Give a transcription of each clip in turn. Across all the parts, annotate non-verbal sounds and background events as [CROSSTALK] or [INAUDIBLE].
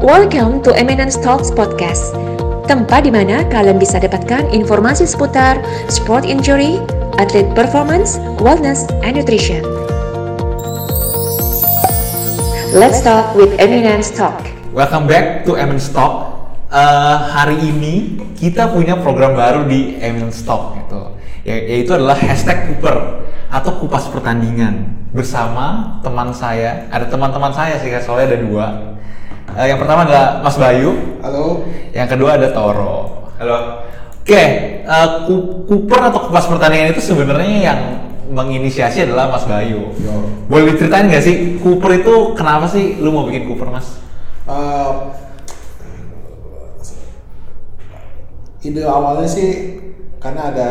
Welcome to Eminence Talks Podcast, tempat di mana kalian bisa dapatkan informasi seputar sport injury, atlet performance, wellness, and nutrition. Let's talk with Eminence Talk. Welcome back to Eminence Talk. Uh, hari ini kita punya program baru di Eminence Talk gitu, ya- yaitu adalah hashtag Cooper atau kupas pertandingan bersama teman saya. Ada teman-teman saya sih, soalnya ada dua. Uh, yang pertama adalah Mas Bayu, Halo. yang kedua ada Toro. Halo. Oke, uh, Ku- Cooper atau kupas pertandingan itu sebenarnya yang menginisiasi adalah Mas Bayu. Yo. Boleh diceritain nggak sih Cooper itu kenapa sih lu mau bikin Cooper Mas? Eh, ide awalnya sih karena ada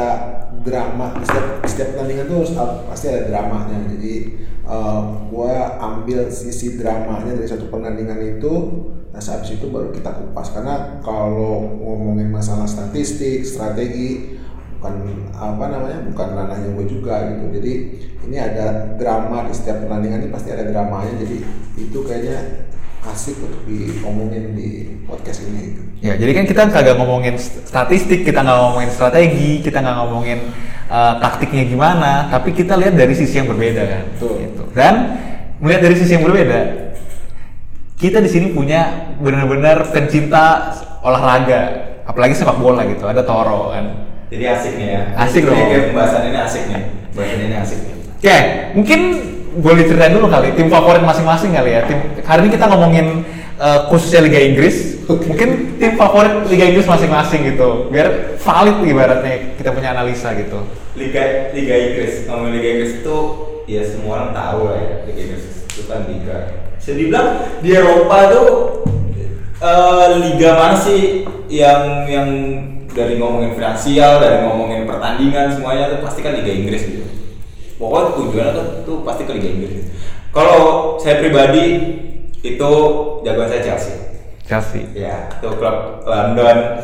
drama. Setiap, setiap pertandingan tuh harus pasti ada dramanya. Jadi eh, gua ambil sisi dramanya dari satu pertandingan itu. Nah habis itu baru kita kupas. Karena kalau ngomongin masalah statistik strategi bukan apa namanya bukan ranahnya gue juga gitu jadi ini ada drama di setiap pertandingan ini pasti ada dramanya jadi itu kayaknya asik untuk diomongin di podcast ini gitu. Ya, jadi kan kita kagak ngomongin st- statistik, kita nggak ngomongin strategi, kita nggak ngomongin uh, taktiknya gimana, tapi kita lihat dari sisi yang berbeda kan. Betul. Gitu. Dan melihat dari sisi yang berbeda, kita di sini punya benar-benar pencinta olahraga, apalagi sepak bola gitu. Ada Toro kan. Jadi asik nih ya. Asik dong. kayak pembahasan ini asik nih. Pembahasan ini asik nih. Oke, mungkin boleh ceritain dulu kali tim favorit masing-masing kali ya. Tim hari ini kita ngomongin uh, khususnya Liga Inggris. Mungkin tim favorit Liga Inggris masing-masing gitu. Biar valid ibaratnya kita punya analisa gitu. Liga Liga Inggris. Ngomongin Liga Inggris itu ya semua orang tahu lah ya. Liga Inggris itu kan liga. Bisa dibilang di Eropa tuh eh, liga mana sih yang yang dari ngomongin finansial, dari ngomongin pertandingan semuanya tuh pasti kan Liga Inggris gitu. Pokoknya tujuannya tuh, tuh pasti ke Liga Inggris. Kalau saya pribadi itu jagoan saya Chelsea. Chelsea. Ya, itu klub London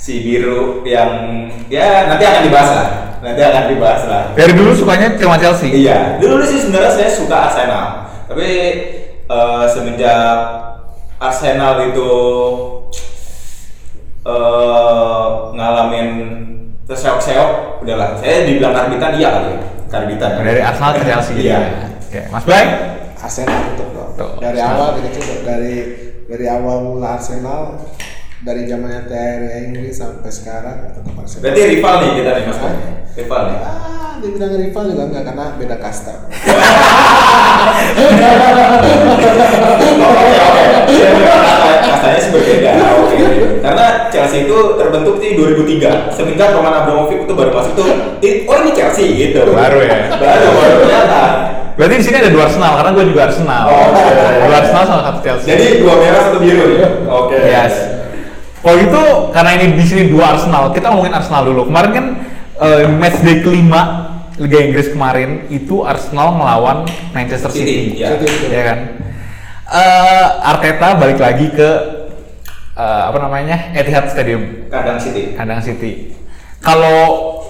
si biru yang ya nanti akan dibahas lah. Nanti akan dibahas lah. Dari dulu sukanya cuma Chelsea. Iya, dulu sih sebenarnya saya suka Arsenal. Tapi eh, semenjak Arsenal itu eh ngalamin terseok-seok, udahlah. Saya dibilang karbitan iya kali ya. Karbitan. Dari Arsenal ke Chelsea. Iya. Oke, Mas Bay. Arsenal dong. Tuh, Dari Arsenal. awal dari dari dari awal mula Arsenal dari zamannya TRI Inggris sampai sekarang tetap Arsenal. Berarti rival nih kita nih Mas. Hah? Rival nih. Ah, dibilang rival juga enggak karena beda kasta. [LAUGHS] Oke oke. Rasanya sih berbeda. Oke. Karena Chelsea itu terbentuk di 2003. Semenjak Roman Abramovich itu baru masuk tuh. Oh ini Chelsea gitu. Baru ya? Baru baru kelihatan. Berarti di sini ada dua Arsenal karena gue juga Arsenal. Oh, oke. Dua Arsenal sama satu Chelsea. Jadi dua merah satu biru nih. Oke. Yes. Kalau gitu karena ini di sini dua Arsenal, kita ngomongin Arsenal dulu. Kemarin kan eh, match day kelima Liga Inggris kemarin itu Arsenal melawan Manchester City, City, ya. City, ya kan? Eh, Arteta balik lagi ke eh, apa namanya Etihad Stadium, Kandang City. kandang City. Kalau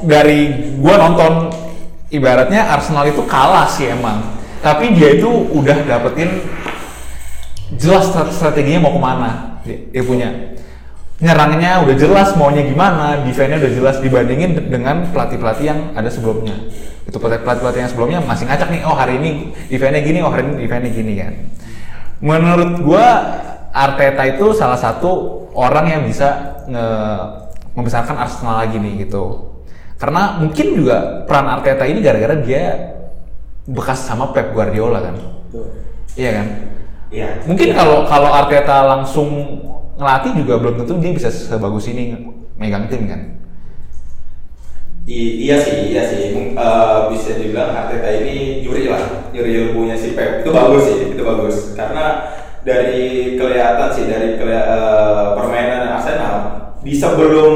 dari gua nonton ibaratnya Arsenal itu kalah sih emang, tapi dia itu udah dapetin jelas strate- strateginya mau ke mana dia, dia punya nyerangnya udah jelas maunya gimana defense-nya udah jelas dibandingin dengan pelatih-pelatih yang ada sebelumnya. Itu pelatih-pelatih yang sebelumnya masih ngacak nih oh hari ini defense-nya gini oh hari ini defense-nya gini kan. Menurut gua Arteta itu salah satu orang yang bisa nge membesarkan Arsenal lagi nih gitu. Karena mungkin juga peran Arteta ini gara-gara dia bekas sama Pep Guardiola kan. Iya kan? Iya. Mungkin kalau kalau Arteta langsung ngelatih juga belum tentu dia bisa sebagus ini megang tim kan. I- iya sih, iya sih. Eh, bisa dibilang Arteta ini nyuri lah, nyuri ilmunya si Pep. Itu bagus sih, itu bagus. Karena dari kelihatan sih dari keli- eh, permainan Arsenal di sebelum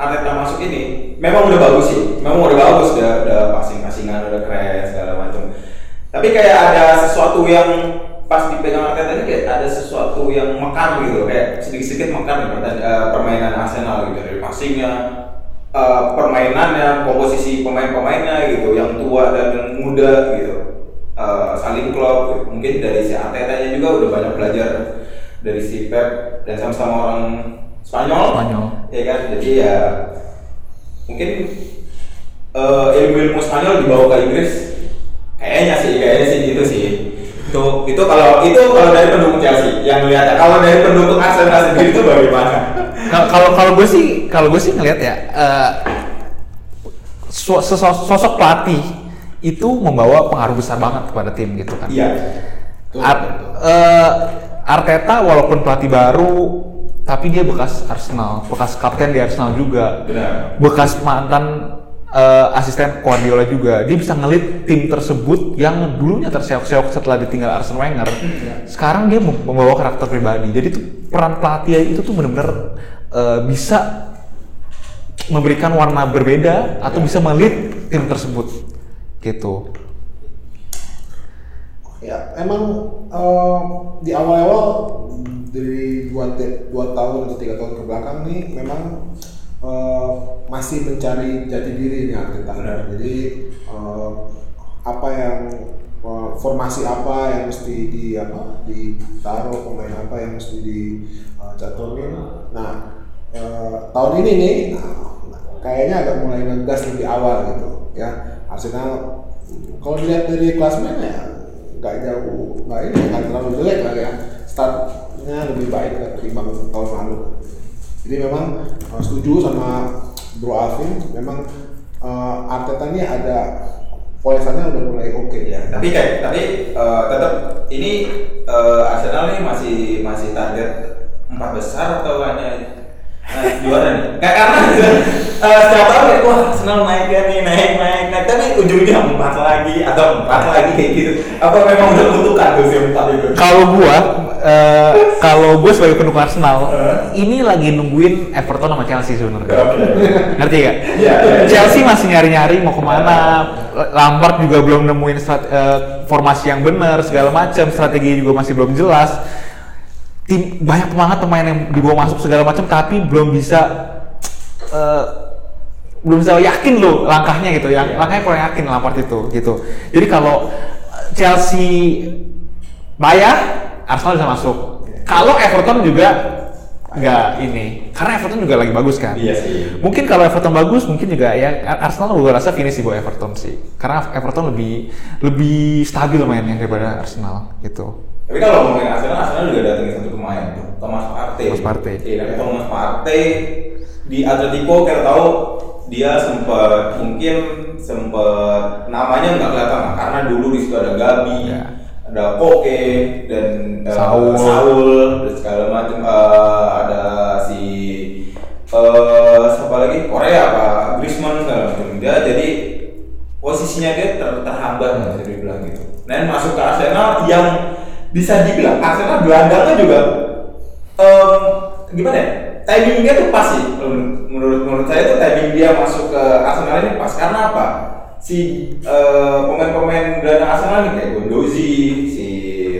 Arteta masuk ini, memang udah bagus sih. Memang udah bagus, udah udah passing-passingan udah keren segala macam. Tapi kayak ada sesuatu yang pas dipegang Arteta ini kayak ada sesuatu yang mekar gitu, kayak sedikit-sedikit mekar nih pertan- eh, permainan Arsenal gitu dari passingnya, eh, permainannya, komposisi pemain-pemainnya gitu, yang tua dan yang muda gitu, Eh, saling klop. Gitu. Mungkin dari si Arteta juga udah banyak belajar dari si Pep dan sama-sama orang Spanyol. Spanyol. Ya kan, jadi ya mungkin eh, ilmu-ilmu Spanyol dibawa ke Inggris kayaknya sih kayaknya sih gitu sih itu itu kalau itu kalau dari pendukung Chelsea yang lihat kalau dari pendukung Arsenal sendiri itu bagaimana? Kal- kalau kalau gue sih kalau gue sih ngelihat ya eh, so- sosok, sosok pelatih itu membawa pengaruh besar banget kepada tim gitu kan. iya. Ar- eh, Arteta walaupun pelatih baru tapi dia bekas Arsenal, bekas kapten di Arsenal juga. benar. Bekas mantan eh, asisten Guardiola juga. Dia bisa ngelit tim tersebut yang dulunya terseok-seok setelah ditinggal Arsene Wenger. Sekarang dia mem- membawa karakter pribadi. Jadi tuh peran pelatih itu tuh benar-benar eh, bisa memberikan warna berbeda atau bisa melit tim tersebut. Gitu. Ya, emang eh, di awal-awal dari dua, dua tahun atau tiga tahun ke belakang nih memang eh, masih mencari jati diri nih Arteta. Benar. Jadi eh, apa yang eh, formasi apa yang mesti di apa ditaruh pemain apa yang mesti dicaturin. Nah eh, tahun ini nih nah, kayaknya agak mulai ngegas lebih awal gitu ya Arsenal kalau dilihat dari klasmen ya nggak jauh nggak ini nggak terlalu jelek lah ya startnya lebih baik ketimbang tahun lalu jadi memang uh, setuju sama Bro Alvin. Memang uh, Arteta ini ada polesannya udah mulai oke ya. Tapi kayak tapi eh, tetap ini eh, Arsenal nih masih masih target empat besar atau hanya naik juara nih kayak karena eh, setiap tahun kayak wah Arsenal naik ya nih naik naik naik. Tapi ujungnya empat lagi atau empat lagi kayak gitu. Apa memang udah kutukan tuh si empat itu? Kalau gua eh, kalau gue sebagai pendukung Arsenal ini lagi nungguin Everton sama Chelsea sebenarnya. Ngerti gak? Iya, iya. Chelsea masih nyari-nyari mau ke mana. Lampard juga belum nemuin strat- eh, formasi yang benar segala macam. Strategi juga masih belum jelas tim banyak banget pemain yang dibawa masuk segala macam tapi belum bisa eh, belum bisa yakin loh langkahnya gitu. Iya. langkahnya kurang yakin Lampard itu gitu. Jadi kalau Chelsea bayar Arsenal bisa masuk. Kalau Everton juga nggak ini. Karena Everton juga lagi bagus kan? Iya sih. mungkin kalau Everton bagus mungkin juga ya Arsenal gue rasa finish di bawah Everton sih. Karena Everton lebih lebih stabil mainnya daripada Arsenal gitu Tapi kalau ngomongin Arsenal, Arsenal juga datengin satu pemain tuh, Thomas Partey. Thomas Partey. Iya, Thomas Partey di Atletico kita tahu dia sempat mungkin sempat namanya nggak kelihatan lah, karena dulu di situ ada Gabi, Ya. ada Koke dan eh, Saul. Saul dan segala macam eh, ada si eh siapa lagi Korea apa Griezmann segala macam dia jadi posisinya dia ter terhambat lah, bisa dibilang gitu. Dan masuk ke Arsenal yang bisa dibilang Arsenal gelandangnya juga em, gimana ya? Timing dia tuh pas sih menurut menurut, saya tuh timing dia masuk ke Arsenal ini pas karena apa? Si eh, pemain-pemain gelandang Arsenal nih kayak Gondozi, si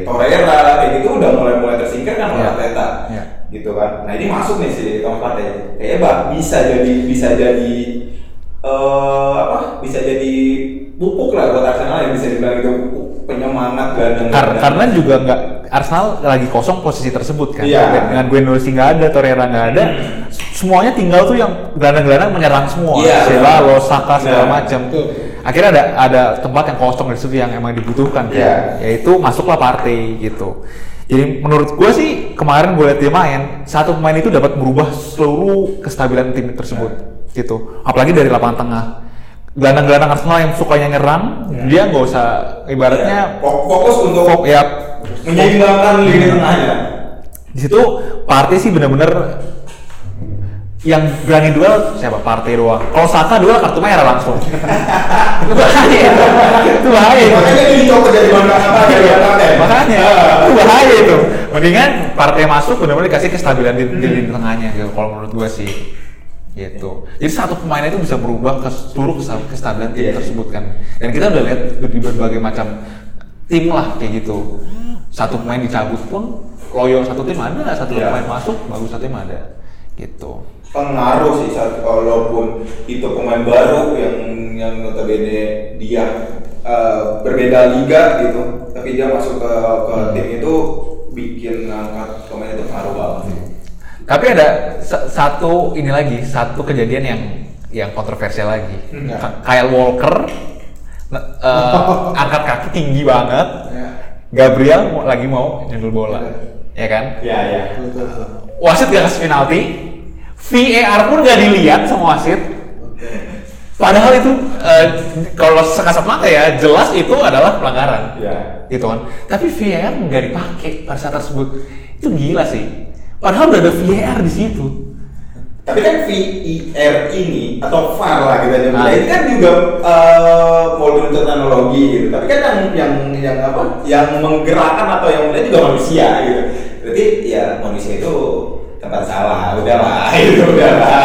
Torreira kayak gitu udah mulai-mulai tersingkirkan oleh Iya. Arteta Iya. gitu kan. Nah ini masuk nih si Thomas Partey. Kayaknya bisa jadi bisa jadi eh apa? Bisa jadi pupuk lah buat Arsenal yang bisa dibilang itu pupuk penyemangat gelandang. Kar- karena juga nggak Arsenal lagi kosong posisi tersebut kan Iya. dengan Guendouzi nggak ada Torreira nggak ada semuanya tinggal tuh yang gelandang-gelandang menyerang semua Iya, Silalo, benar. Saka segala Benar. macam akhirnya ada ada tempat yang kosong di situ yang emang dibutuhkan kan. Iya. yaitu masuklah partai gitu jadi menurut gue sih kemarin gue liat dia main satu pemain itu dapat merubah seluruh kestabilan tim tersebut gitu apalagi dari lapangan tengah gelandang-gelandang Arsenal yang sukanya nyerang dia nggak usah ibaratnya. Fok- fokus untuk Fok- ya. menyeimbangkan lini tengahnya. di situ partai sih bener-bener yang berani duel siapa? Partai doang. Kalau Saka duel kartu merah langsung. Itu [LAUGHS] bahaya. Itu bahaya. Itu. Makanya dia dicoba dari mana makanya. Itu bahaya itu. Mendingan partai masuk benar-benar dikasih kestabilan di, di lini tengahnya gitu kalau menurut gua sih gitu. Jadi satu pemain itu bisa berubah ke seluruh kesta- kestabilan tim Iya. tersebut kan. Dan kita udah lihat di berbagai macam tim lah kayak gitu. Satu pemain dicabut pun loyo satu tim ada satu Iya. pemain masuk bagus satu tim ada. Gitu. Pengaruh sih saat walaupun itu pemain baru yang yang notabene dia eh, berbeda liga gitu tapi dia masuk ke ke tim itu bikin ngangkat pemain itu ngaruh banget. Tapi ada sa- satu ini lagi, satu kejadian yang yang kontroversial lagi. Hmm. Kyle Walker eh, [LAUGHS] angkat kaki tinggi banget. Ya. Gabriel mau- lagi mau nyundul bola, ya kan? Iya iya. Betul, betul, betul. Wasit gak kasih penalti, VAR pun gak dilihat sama wasit. Oke. Padahal itu eh, kalau sekasat mata ya jelas itu adalah pelanggaran. Iya. gitu kan tapi VAR nggak dipakai pada saat tersebut itu gila sih padahal udah ada VAR di situ Tapi kan VIR ini atau VAR lah kita nyebutnya Ah. ini kan juga eh walaupun itu teknologi gitu. Tapi kan yang yang yang apa? Yang menggerakkan atau yang melihat juga manusia gitu. Berarti ya manusia itu tempat salah. Udahlah, [LAUGHS] itu udahlah.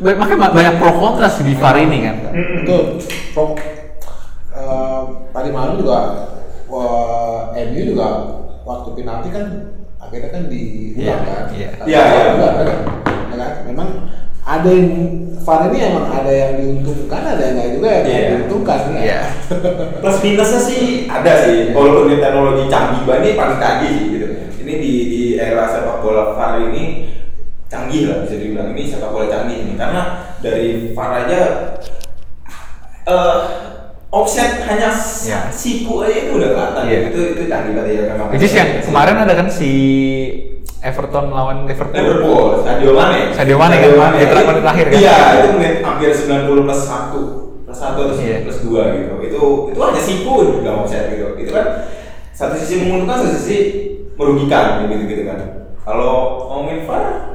Makanya ba- banyak pro kontra sih di VAR ini kan Betul. Pro, eh, tadi malam juga wah, MU juga waktu penalti kan akhirnya kan diulang Iya, kan. iya. Iya, iya. Juga kan. Ya kan? Memang ada yang VAR ini emang ada yang diuntungkan, ada yang nggak juga yang Iya. diuntungkan. ya. Iya. [LAUGHS] Plus minusnya sih ada sih. Walaupun ini teknologi canggih banget ini paling canggih sih gitu. Ini di di era sepak bola VAR ini canggih lah bisa dibilang ini sepak bola canggih ini karena dari VAR aja eh offset hanya Iya. siku aja itu udah kelihatan Iya. itu itu canggih banget ya memang. Is yang kemarin ada kan si Everton lawan Liverpool Liverpool, Sadio Mane. Sadio Mane kan, di terakhir- terakhir kan? Iya, itu menit hampir 90 plus 1 plus 1 atau Iya. plus 2 gitu. Itu itu hanya siku dibilang offset gitu. Itu kan satu sisi menguntungkan, satu sisi merugikan gitu gitu kan. Kalau ngomongin VAR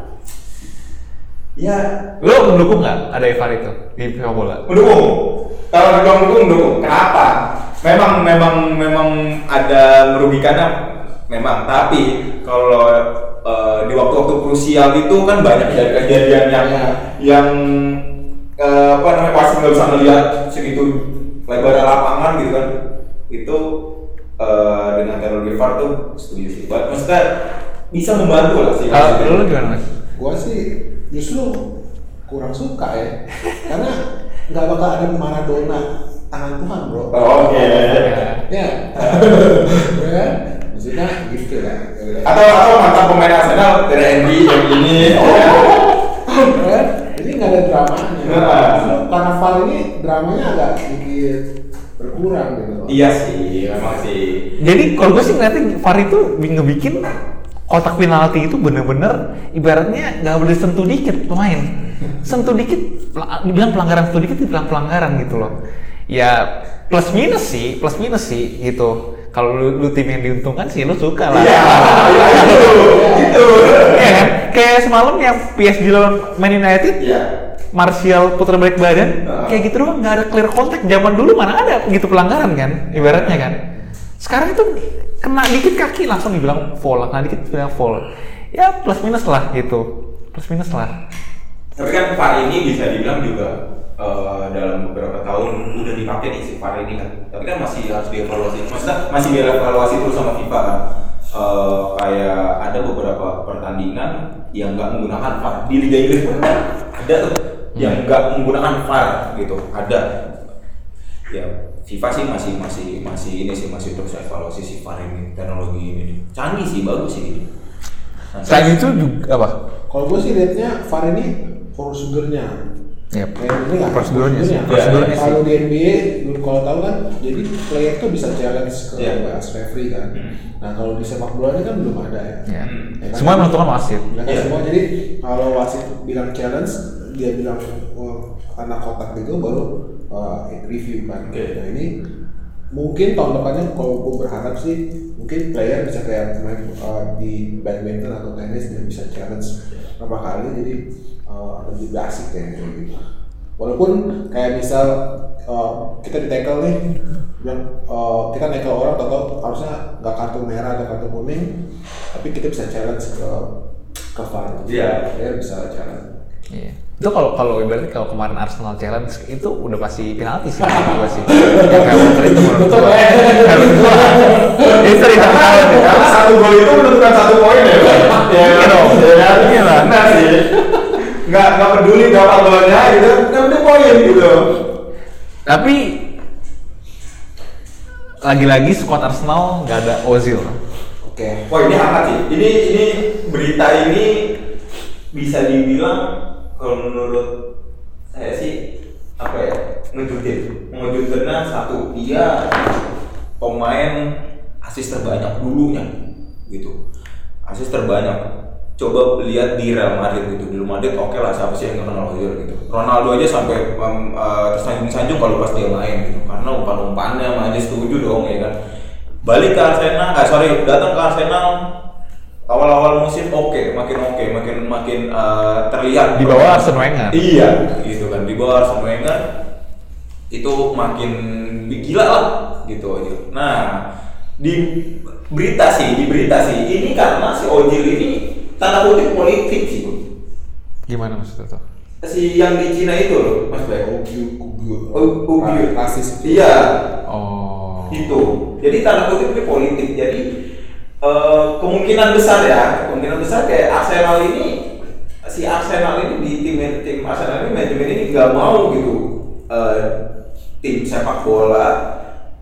ya lo mendukung nggak ada VAR itu di sepak bola mendukung. Kalau dibilang mendukung, mendukung. Kenapa? Memang memang memang ada merugikannya memang tapi kalau eh, di waktu-waktu krusial itu kan banyak kejadian yang Iya. yang eh, apa namanya pasti nggak bisa melihat segitu lebar lapangan gitu kan itu eh, dengan teknologi VAR tuh setuju sih buat maksudnya bisa membantu lah sih kalau lo gimana mas Gua sih justru kurang suka ya, karena nggak bakal ada Maradona tangan Tuhan bro. Oh, oke Ya, ya kan? Maksudnya gitu lah. atau atau mantan pemain Arsenal dari Andy yang ini kan? Ini nggak ada dramanya. Nah. Justru karena VAR ini dramanya agak sedikit berkurang gitu. iya sih memang sih jadi kalau gue sih ngeliatin VAR itu bi- ngebikin kotak penalti itu bener-bener ibaratnya nggak boleh sentuh dikit pemain. Sentuh dikit dibilang pelanggaran sentuh dikit dibilang pelanggaran gitu loh. Ya plus minus sih plus minus sih gitu. Kalau lu, lu tim yang diuntungkan sih lu suka lah. Iya iya itu itu Iya kan? kayak semalam yang PSG lawan Man United iya. Martial putar balik badan kayak gitu doang nggak ada clear contact. Zaman dulu mana ada gitu pelanggaran kan ibaratnya kan. Sekarang itu kena dikit kaki langsung dibilang foul kena dikit bilang foul ya plus minus lah gitu plus minus lah Tapi kan VAR ini bisa dibilang juga eh, dalam beberapa tahun udah dipakai nih si VAR ini kan. Tapi kan masih harus dievaluasi. Maksudnya masih dievaluasi terus sama FIFA kan. Eh, kayak ada beberapa pertandingan yang nggak menggunakan VAR di Liga Inggris pun kan ada tuh yang nggak menggunakan VAR gitu. Ada. Ya FIFA sih masih masih masih ini sih masih terus evaluasi si VAR ini teknologi ini. Canggih sih bagus sih ini. Nah, selain itu juga apa Kalau gue sih liatnya VAR ini prosedurnya. ya nggak? prosedurnya sih Iya. prosedurnya sih Kalau di NBA, dulu kalau tahu kan, jadi player tuh bisa challenge ke Iya. as referee kan. Hmm. Nah kalau di sepak bola ini kan belum ada ya. ya. Ya kan? semua menentukan wasit Ya kan Iya. semua jadi kalau wasit bilang challenge, dia bilang oh, karena kotak itu baru uh, review kan. Oke. Nah ini mungkin tahun depannya kalau gue berharap sih mungkin player bisa kayak main uh, di badminton atau tenis dia bisa challenge berapa kali jadi uh, lebih basic kayaknya gitu. Walaupun kayak misal uh, kita di tackle nih, bilang uh, kita nekel orang atau harusnya nggak kartu merah atau kartu kuning, tapi kita bisa challenge ke ke VAR. Iya. Player bisa challenge. Iya. Itu kalau kalau ibaratnya kalau kemarin Arsenal challenge itu udah pasti penalti sih menurut [LAUGHS] gua sih. Yang kayak itu menurut eh. Menurut gua. Itu karena satu gol itu menentukan satu poin ya ya Iya dong. ya? Iya lah. benar sih nggak nggak peduli berapa golnya gitu yang penting poin gitu Tapi lagi-lagi squad Arsenal nggak ada Ozil. Oke. Wah ini hangat sih. Ini ini berita ini bisa dibilang kalau menurut saya sih apa ya ngejutin. Ngejutinnya satu dia pemain asis terbanyak dulunya gitu. Asis terbanyak. Coba lihat di Real Madrid gitu. Di Real Madrid oke lah siapa sih yang nggak kenal Ozil gitu. Ronaldo aja sampai um, uh, tersanjung-sanjung kalau pas dia main gitu. Karena umpan-umpannya aja setuju dong ya kan. Balik ke Arsenal eh sorry datang ke Arsenal awal-awal musim oke makin oke makin makin uh, terlihat Di bawah Arsene Wenger. iya gitu kan di bawah Arsene Wenger itu makin gila lah gitu aja nah di berita sih di berita sih ini karena si Ojil ini tanda kutip politik sih. Gimana maksudnya tuh? si yang di Cina itu loh mas Bay Oh, ubi. rasis. iya Oh. itu jadi tanda kutip ini politik jadi eh, kemungkinan besar ya kemungkinan besar kayak Arsenal ini si Arsenal ini di tim tim Arsenal ini manajemen ini nggak mau gitu. Eh, tim sepak bola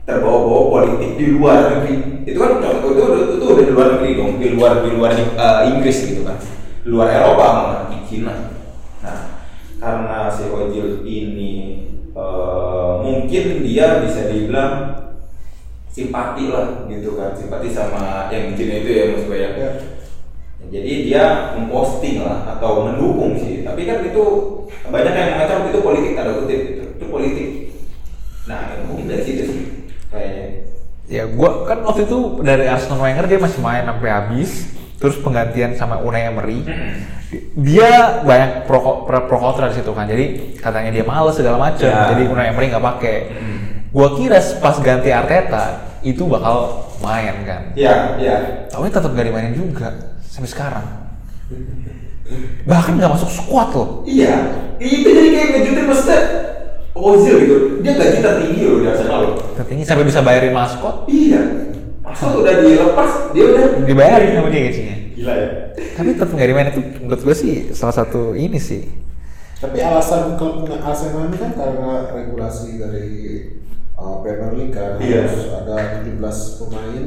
terbawa-bawa politik di luar negeri. Itu kan contoh itu, itu, itu udah di luar negeri dong di luar di luar eh, Inggris gitu kan. Di luar Eropa malah di Cina nah karena si Ojil ini eh, mungkin dia bisa dibilang simpati lah gitu kan simpati sama yang Cina itu ya mas ya. Ya. jadi dia memposting lah atau mendukung sih tapi kan itu banyak yang mengacau itu politik tanda kutip gitu itu politik nah mungkin dari situ sih kayaknya Ya gua kan waktu itu dari Arsenal Wenger dia masih main sampai habis. Terus penggantian sama Unai Emery. Dia banyak pro, pro, pro kontra di situ kan. Jadi katanya dia males segala macam. Ya. Jadi Unai Emery nggak pakai. Gua kira pas ganti Arteta itu bakal main kan. iya iya Tapi tetap gak dimainin juga sampai sekarang. Bahkan nggak masuk squad loh. iya itu jadi kayak ngejutin maksudnya Ozil gitu dia gaji tertinggi loh di Arsenal loh Tertinggi sampai bisa bayarin maskot, iya masa udah dilepas dia udah dibayarin sama dia gajinya. gila ya Tapi tetap nggak dimainin itu menurut gue sih salah satu ini sih. Tapi alasan klubnya Arsenal ini kan karena regulasi dari uh, Premier League kan Iya. harus ada 17 pemain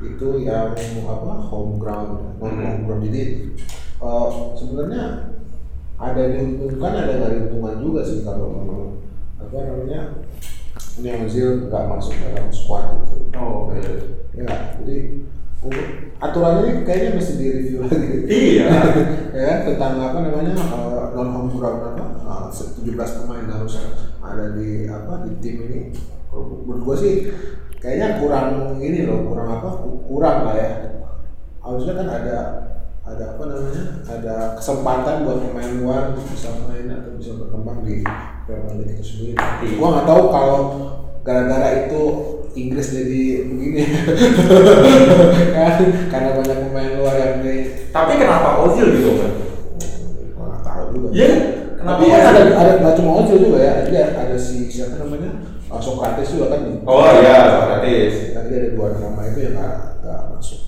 itu yang apa home ground non home ground. Jadi uh, sebenarnya ada yang diuntungkan ada nggak diuntungkan juga sih kalau memang apa namanya ini Ozil nggak masuk dalam squad gitu oh oke. Ya nggak? jadi uh, aturan ini kayaknya mesti direview [LAUGHS] lagi. Iya. [LAUGHS] Ya tentang apa namanya non home ground apa uh, 17 pemain harus ada di apa di tim ini. Menurut gua sih kayaknya kurang ini loh kurang apa ku- kurang lah ya. Harusnya kan ada ada apa namanya ada kesempatan buat pemain luar untuk bisa main atau bisa berkembang di Premier League itu sendiri. Iya. gua nggak tahu kalau gara-gara itu Inggris jadi begini. [LAUGHS] Kan karena banyak pemain luar yang di tapi kenapa Ozil gitu kan Gua nggak tahu juga. Iya, kenapa Tapi kan Ozil? ada ada nggak cuma Ozil juga ya. Jadi ada si siapa namanya uh, Socrates juga kan. oh iya Socrates Tadi ada dua nama itu yang nggak masuk.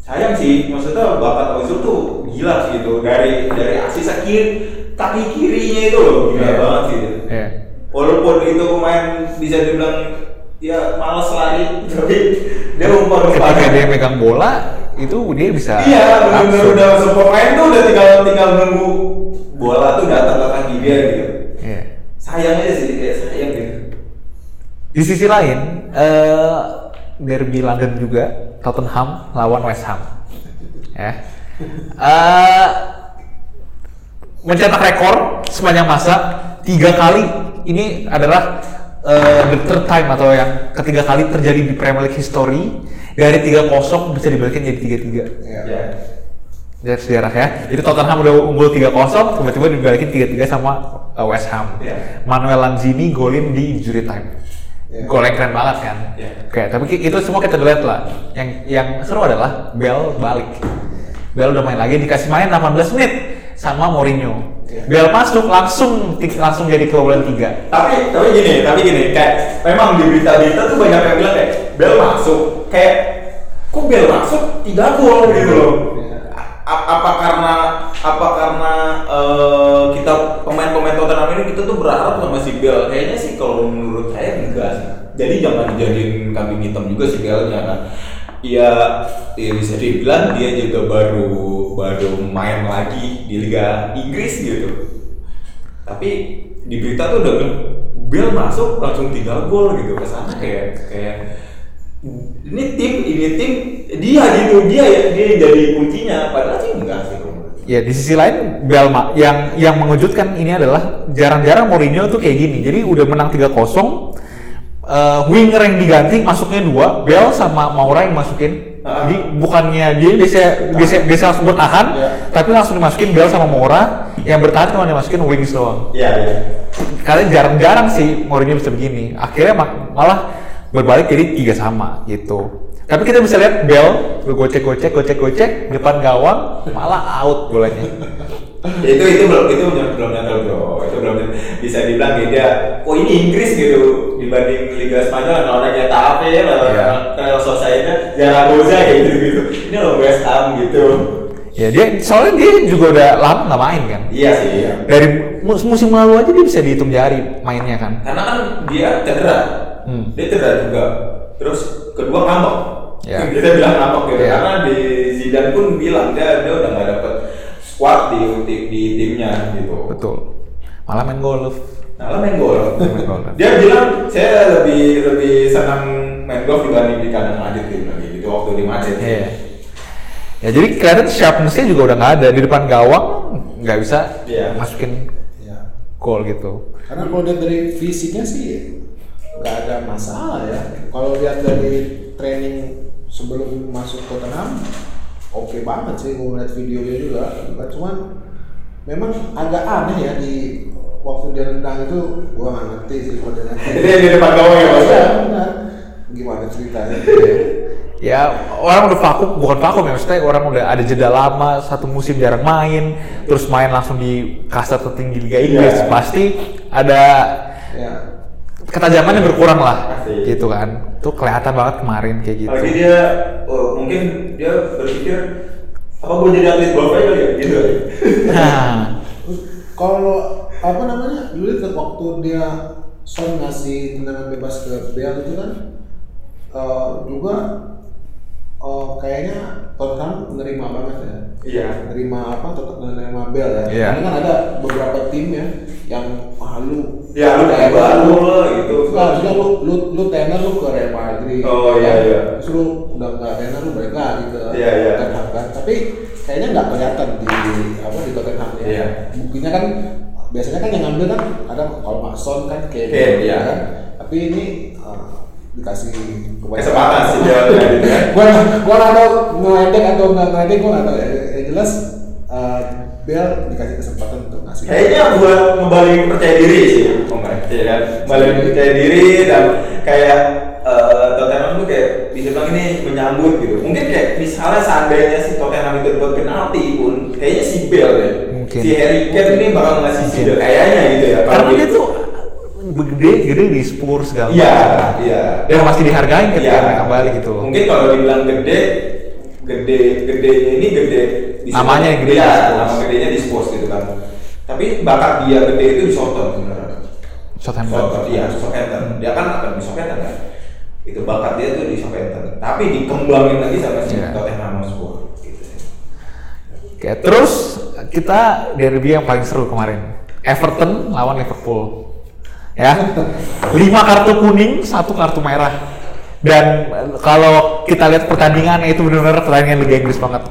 sayang sih maksudnya bakat Ozil tuh gila sih gitu dari dari asis kiri kaki kirinya itu loh gila Iya. banget sih Iya. walaupun itu pemain bisa dibilang ya malas lari [LAUGHS] tapi dia umpan Ketika umpan dia megang bola itu dia bisa iya benar-benar udah pemain tuh udah tinggal tinggal nunggu bola tuh datang ke kaki dia gitu Iya. sayang aja sih kayak sayang gitu Di sisi lain, eh derby London juga Tottenham lawan West Ham. Ya. Eh mencetak rekor sepanjang masa tiga kali ini adalah eh, the third time atau yang ketiga kali terjadi di Premier League history dari 3-0 bisa dibalikin jadi 3-3 Ya. ya sejarah ya. Jadi Tottenham udah unggul 3-0, tiba-tiba dibalikin 3-3 sama uh, West Ham. Iya. Manuel Lanzini golin di injury time. Iya. Gol yang keren banget kan. Iya. Oke, tapi itu semua kita lihat lah. Yang yang seru adalah Bell balik. Bell udah main lagi dikasih main 18 menit sama Mourinho. Iya. Bell masuk langsung langsung jadi kebobolan 3. tapi tapi gini tapi gini kayak memang di berita-berita tuh banyak yang bilang kayak Bel masuk kayak kok Bel masuk? Tiga gol gitu loh. Iya. A- apa karena apa karena eh, kita pemain-pemain Tottenham ini kita tuh berharap sama si Bel. Kayaknya sih kalau menurut saya enggak sih. Jadi jangan dijadiin kambing hitam juga sih Belnya kan. Ya, ya bisa dibilang dia juga baru baru main lagi di Liga Inggris gitu. Tapi di berita tuh udah Bel masuk langsung tiga gol gitu. Ke sana kayak kayak ini tim ini tim dia gitu dia ya dia yang jadi kuncinya padahal sih enggak sih. Ya di sisi lain Belma yang yang mengejutkan ini adalah jarang-jarang Mourinho tuh kayak gini. Jadi udah menang 3-0 eh, winger yang diganti masuknya dua, Bel sama Maura yang masukin. Ah. Jadi bukannya dia biasa biasa biasa langsung bertahan, Ya. tapi langsung dimasukin Bel sama Maura yang bertahan cuma dimasukin wings doang. Iya iya. Kalian jarang-jarang sih Mourinho bisa begini. Akhirnya malah berbalik jadi tiga sama gitu. Tapi kita bisa lihat Bell gocek-gocek, gocek-gocek depan gawang malah out bolanya. Ya, [LAUGHS] itu itu belum itu belum belum nyata bro itu belum bisa dibilang dia oh ini Inggris gitu dibanding Liga Spanyol kalau ada Getafe ya kalau Sociedad Zaragoza kayak gitu gitu ini loh West Ham gitu Ya dia soalnya dia juga udah lama nggak main kan. iya sih iya. Dari mus- musim lalu aja dia bisa dihitung jari mainnya kan. karena kan dia cedera Hmm. dia cedera juga terus kedua ngambek Ya. kita bilang ngambek gitu Ya. karena di Zidane pun bilang dia dia udah nggak dapet squad di, di, di timnya gitu Betul. Malah main golf. Nah, lo main golf. Main golf. [LAUGHS] Dia bilang saya lebih lebih senang main golf dibanding di kandang Madrid dia bilang gitu waktu di Madrid. Iya. Ya jadi kelihatan sharpness-nya juga udah nggak ada di depan gawang nggak bisa Iya. masukin Ya. gol gitu. Karena kalau dari fisiknya sih nggak ada masalah ya. Kalau lihat dari training sebelum masuk Tottenham, oke banget sih gue ngeliat videonya juga. Cuma cuman memang agak aneh ya di waktu dia nendang itu gue nggak ngerti sih modelnya. Itu yang di depan gawang ya mas? Benar. Gimana ceritanya? Ya orang udah vakum, bukan vakum ya maksudnya orang udah ada jeda lama, satu musim jarang main, terus main langsung di kasta tertinggi Liga Inggris, Iya. pasti ada ya. Ketajamannya berkurang lah, gitu kan. Tuh kelihatan banget kemarin kayak gitu. Apalagi dia oh, mungkin dia berpikir apa gue jadi atlet golf aja kali ya gitu. Nah, [LAUGHS] Kalau apa namanya dulu ke waktu dia Son ngasih tendangan bebas ke Bale itu kan eh, juga eh, kayaknya Tottenham menerima banget ya. Iya. Menerima apa? Tottenham menerima Bale ya. Iya. Karena kan ada beberapa tim ya yang ah, lu Ya lu kayak baru gitu. Enggak, harusnya lu lu lu tenar lu ke Real Madrid. Oh, iya, kan? iya. Terus lu udah nggak tenar lu balik lagi ke Iya, iya. Tottenham kan. Tapi kayaknya nggak kelihatan di apa di Tottenham ya. Iya. Buktinya kan biasanya kan yang ngambil kan ada kalau Pak Son kan kayak Kane, iya. kan. Tapi ini eh, dikasih Kesempatan sih dia [LAUGHS] gitu kan. gua gua nggak tahu ngeledek atau nggak ngeledek gua nggak tahu ya. Yang jelas eh, Bell dikasih kesempatan Kayaknya buat ngebalikin percaya diri sih, Om Ray. Iya kan? Balikin percaya diri dan kayak eh, Tottenham tuh kayak bisa bilang ini menyambut gitu. Mungkin kayak misalnya seandainya si Tottenham itu dapat penalti pun, kayaknya si Bale deh. Mungkin. Si Harry Kane ini bakal ngasih si kayaknya gitu ya. karena dia gitu. tuh gede gede di Spurs segala Iya, macam. iya. Dan masih dihargain ketika mereka kembali gitu. Mungkin kalau dibilang gede, gede gedenya ini gede di Namanya yang gede Spurs. nama gedenya di Spurs gitu kan. Tapi bakat dia gede itu di Soton sebenarnya. Southampton. Southampton, iya, Southampton. Dia kan akan di Southampton kan. Itu bakat dia tuh di Southampton. Tapi dikembangin lagi sama si Iya. Tottenham Hotspur. Gitu sih. Oke, terus kita derby yang paling seru kemarin. Everton lawan Liverpool. Ya. Lima kartu kuning, satu kartu merah. Dan eh, kalau kita lihat pertandingan itu benar-benar pertandingan Liga Inggris banget.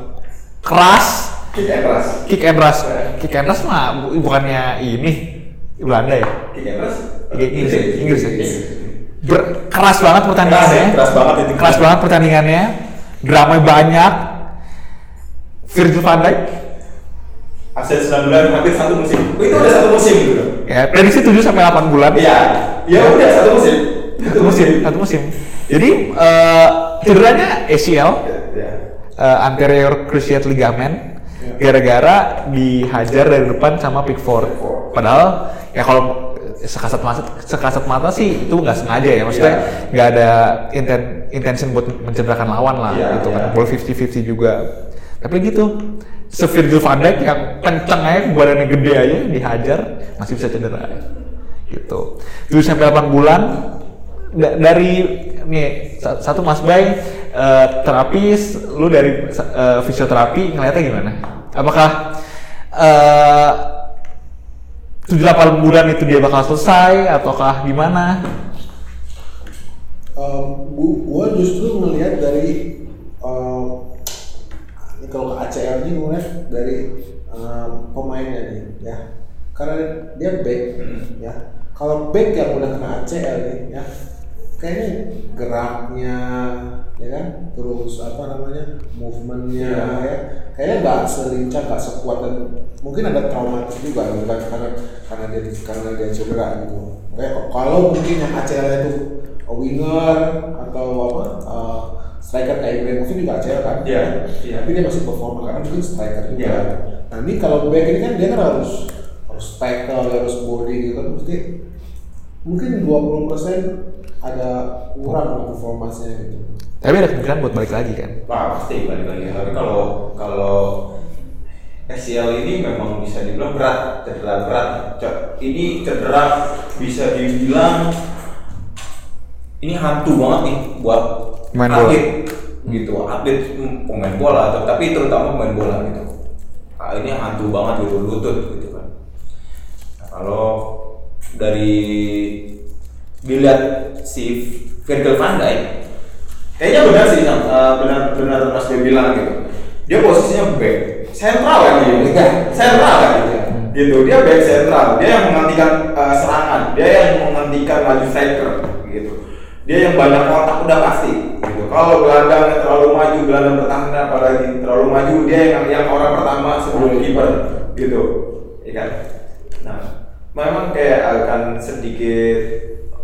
Keras, Kick and rush. kick and rush. Kick and rush mah bu- bukannya ini Belanda ya? Kick and rush. Liga Inggris, ya? Inggris ya? Ber- keras banget pertandingannya. Keras, keras banget itu. Keras banget pertandingannya. Drama banyak. Virgil van Dijk Aset 9 bulan hampir satu musim. Oh, itu udah satu musim gitu. Ya, prediksi 7 sampai 8 bulan. Iya. Ya udah satu musim. Satu musim, satu musim. Jadi eh, cederanya ACL, Ya. eh, anterior cruciate ligament, gara-gara dihajar dari depan sama Pickford. Padahal ya kalau sekasat mata, sekasat mata sih itu nggak sengaja ya, maksudnya nggak ada inten, intention buat mencederakan lawan lah, Iya, gitu kan. iya. Ball 50-50 juga. Tapi gitu, se Virgil van Dijk yang kenceng aja, badannya gede aja, dihajar, masih bisa cedera. Gitu. 7 sampai 8 bulan, da- dari nih sa- satu Mas Bay eh, terapis, lu dari eh, fisioterapi ngeliatnya gimana? Apakah eh, tujuh delapan bulan itu dia bakal selesai ataukah gimana? Um, gua, gua justru melihat dari um, ini kalau ke ACL ini gua ngeliat dari um, pemainnya nih ya karena dia back ya kalau back yang udah kena ACL nih ya kayaknya geraknya ya kan? Terus apa namanya movementnya Iya. ya. Kayaknya nggak selincah nggak sekuat dan mungkin ada traumatis juga gitu kan? Karena karena dia karena dia cedera gitu. Kayak kalau mungkin yang ACL itu winger atau apa uh, striker kayak Ibrahimovic juga ACL kan? Iya, iya. tapi dia masih performa karena mungkin striker juga. Iya. nah ini kalau back ini kan dia kan harus harus tackle harus body gitu. Kan mesti mungkin 20% ada kurang performanya gitu Tapi ada kemungkinan buat balik lagi kan? Wah, pasti balik lagi. Tapi kalau kalau ACL ini memang bisa dibilang berat, cedera berat. Ini cedera bisa dibilang ini hantu banget nih buat Main bola. atlet gitu, atlet hmm, pemain bola, atau- tapi terutama pemain bola gitu. Ah, ini hantu banget gitu lutut gitu kan. Nah, kalau dari dilihat si Virgil van Dijk Kayaknya benar sih. Eh, benar benar Mas dia bilang gitu. Dia posisinya back sentral kan gitu. Iya. Sentral kan gitu. Gitu. Dia back sentral. Dia yang menghentikan eh, serangan. Dia yang menghentikan maju striker gitu. Dia yang banyak kontak udah pasti gitu. Kalau gelandang terlalu maju, gelandang pertahanan apalagi terlalu maju, dia yang yang orang pertama sebelum kiper gitu. Iya kan? Nah, memang kayak akan sedikit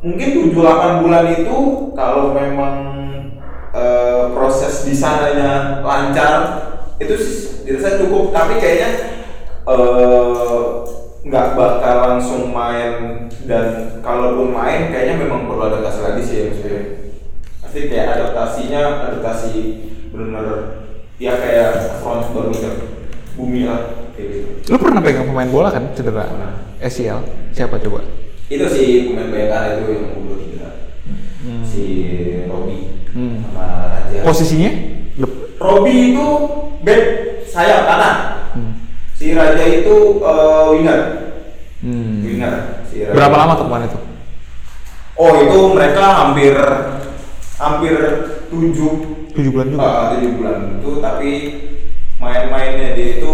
mungkin 7-8 bulan itu kalau memang eh, proses di sananya lancar itu dirasa cukup tapi kayaknya eh, nggak bakal langsung main dan kalaupun main kayaknya memang perlu adaptasi lagi sih ya maksudnya pasti kayak adaptasinya adaptasi benar-benar ya kayak front baru bumi lah kayak gitu Lu pernah pegang pemain bola kan cedera? ACL. Siapa coba? Itu si pemain Bayangkara itu yang unggul cedera si Robi Hmm. sama Raja Posisinya? Robi itu back sayap kanan Hmm. si Raja itu eh, winger Hmm. winger si Raja. Berapa lama tuh kemarin itu? oh itu mereka hampir hampir tujuh Tujuh bulan juga. eh, tujuh bulan itu tapi main-mainnya dia itu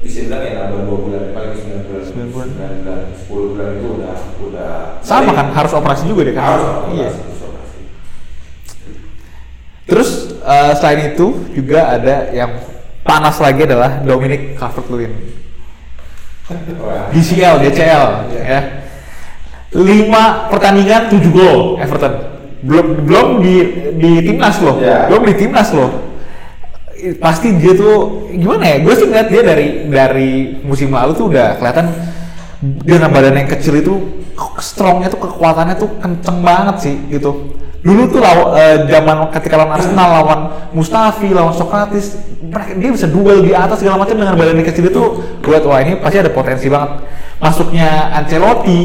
bisa bilang ya nambah dua bulan paling sembilan bulan Sembilan bulan. bulan sepuluh bulan itu udah udah Sama kan harus operasi juga deh kan? harus Iya. operasi, harus operasi. Terus eh, selain itu juga ada yang panas lagi adalah Dominic Calvert-Lewin. DCL, DCL, ya. Lima pertandingan, tujuh gol Everton. Belum belum di di timnas loh, Iya. belum di timnas loh. Pasti dia tuh gimana ya? Gue sih ngeliat dia dari dari musim lalu tuh udah kelihatan dengan badan yang kecil itu strongnya tuh kekuatannya tuh kenceng banget sih gitu. Dulu tuh lawan eh, zaman ketika lawan Arsenal lawan Mustafi lawan Sokratis mereka dia bisa duel di atas segala macam dengan badan yang kecil itu gue wah ini pasti ada potensi banget masuknya Ancelotti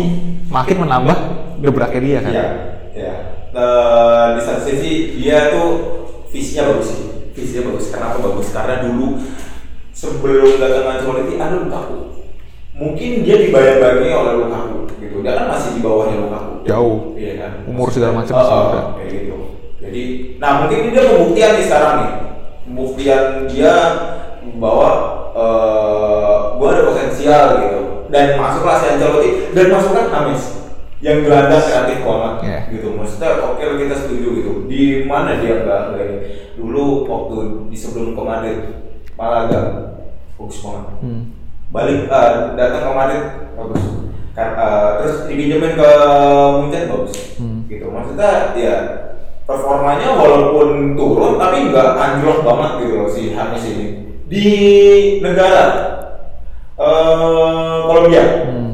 makin menambah gebraknya dia kan Iya, iya. Eh, di satu sisi dia tuh visinya bagus sih. Visinya bagus. Kenapa bagus? Karena dulu sebelum datang Ancelotti ada Lukaku. Mungkin dia dibayang-bayangi oleh Lukaku gitu. Dia kan masih di bawahnya Lukaku. Jauh. Iya kan. Umur segala macam muda. kayak gitu. Jadi, nah mungkin ini dia pembuktian nih sekarang nih. Pembuktian dia bahwa eh gua ada potensial gitu. Dan masuklah si Ancelotti dan masukkan Amis yang gelandang kreatif banget Iya. gitu maksudnya oke kita setuju gitu di mana dia nggak nggak ini dulu waktu di sebelum ke Madrid Malaga bagus banget. Hmm. balik eh, datang ke Madrid bagus. Kan, eh, terus dipinjemin ke Munchen bagus. Hmm. gitu. Maksudnya ya performanya walaupun turun tapi nggak anjlok banget gitu loh si Hamis ini. Di negara eh Kolombia. Hmm.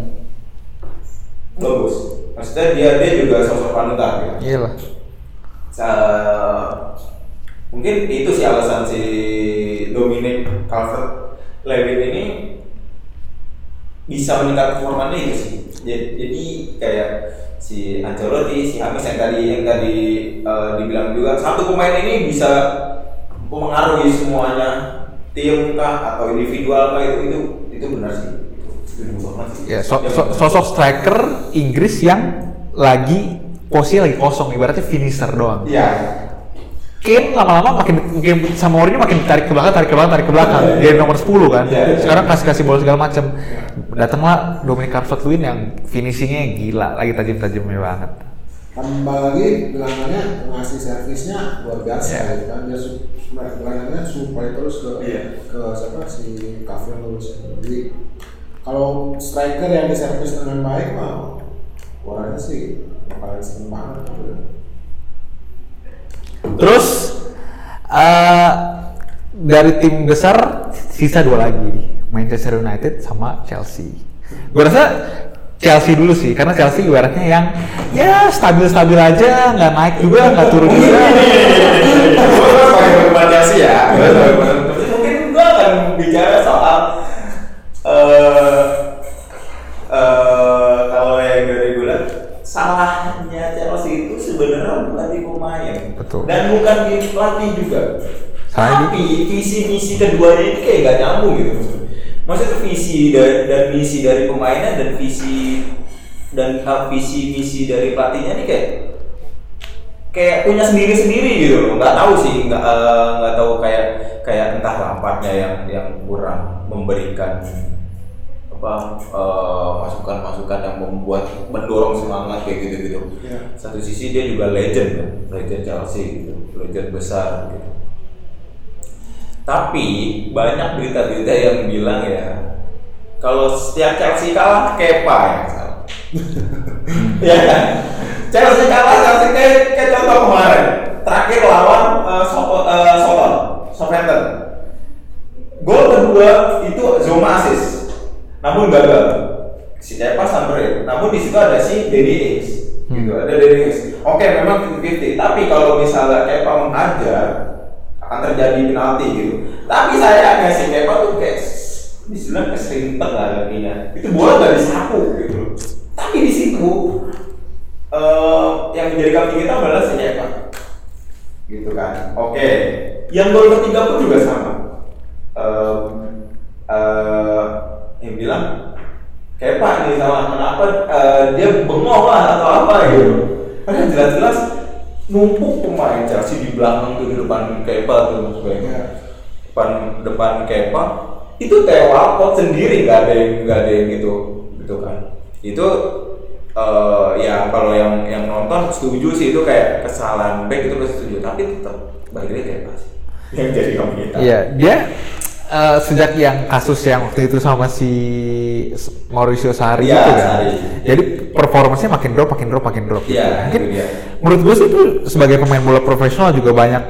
bagus. Maksudnya dia dia juga sosok panutan gitu. Iyalah. Sa- mungkin itu sih alasan si Dominic Calvert Lewin ini bisa meningkat performanya itu sih. Jadi, jadi kayak si Ancelotti, si Hamis yang tadi yang tadi eh, dibilang juga satu pemain ini bisa mempengaruhi semuanya tim kah atau individual kah itu itu itu benar sih. Ya, so- so- sosok striker Inggris yang lagi posisi lagi kosong, ibaratnya finisher doang. Iya. Kane lama-lama makin mungkin sama Mourinho makin tarik ke belakang, tarik ke belakang, tarik ke belakang. Dia nomor 10 kan. Iya. Sekarang kasih-kasih bola segala macam. Datanglah Dominic Calvert-Lewin yang finishingnya gila, lagi tajam-tajamnya banget. tambah lagi gelangannya ngasih servisnya luar biasa Iya. gitu kan dia gelangannya supply terus ke Iya. ke siapa si Calvin Lewis jadi kalau striker yang diservis dengan baik mah orangnya sih bakalan seneng banget gitu. Terus eh, dari tim besar sisa dua lagi, Manchester United sama Chelsea. Gue rasa Chelsea dulu sih, karena Chelsea ibaratnya yang ya stabil-stabil aja, nggak naik juga, nggak turun juga. Gue sebagai pemain Chelsea ya. Mungkin gue akan bicara soal sebenarnya di pemain Betul. dan bukan di pelatih juga. Salahnya Tapi visi misi keduanya ini kayak gak nyambung gitu maksudnya. Visi dari dan misi dari pemainnya dan visi dan uh, visi misi dari pelatihnya ini kayak kayak punya sendiri sendiri gitu loh nggak tahu sih nggak eh, nggak tahu kayak kayak entah lampatnya yang yang kurang memberikan apa eh, masukan-masukan yang membuat mendorong semangat kayak gitu gitu Iya. satu sisi dia juga legend kan legend Chelsea gitu legend besar gitu. Tapi banyak berita-berita yang bilang ya kalau setiap Chelsea kalah Kepa yang salah. [LAUGHS] Ya kan? Chelsea kalah Chelsea kayak, kayak contoh kemarin. Terakhir lawan uh, Sopo, uh, Soton Southampton. Gol kedua itu Zuma assist namun gagal. Si Kepa samperin namun di situ ada si Denny Ings gitu ada Denny Ings oke memang 50-50 tapi kalau misalnya Kepa menghajar akan terjadi penalti gitu. Tapi sayangnya si Kepa tuh kayak disilang keserintek lah kakinya. Itu bola gak disapu gitu. Tapi di situ eh, yang menjadi kita adalah si Kepa gitu kan. Oke. Yang gol ketiga pun juga sama. Em, eh, yang bilang Kepa nih salah kenapa eh, dia bengong lah atau apa gitu. Karena jelas-jelas numpuk pemain Chelsea di belakang tuh di depan Kepa tuh maksudnya depan depan Kepa. Itu kayak walkout sendiri nggak ada yang nggak ada yang gitu gitu kan. Itu eh, ya kalau yang yang nonton setuju sih itu kayak kesalahan back itu pasti setuju. Tapi tetap balik lagi Kepa sih. [LAUGHS] Yang jadi kita Iya, dia eh, sejak yang kasus yang waktu itu sama si Mauricio Sarri Iya, itu kan. Sarri. Jadi performanya makin drop, makin drop, makin drop. gitu. Mungkin dia. menurut gue sih itu sebagai pemain bola profesional juga banyak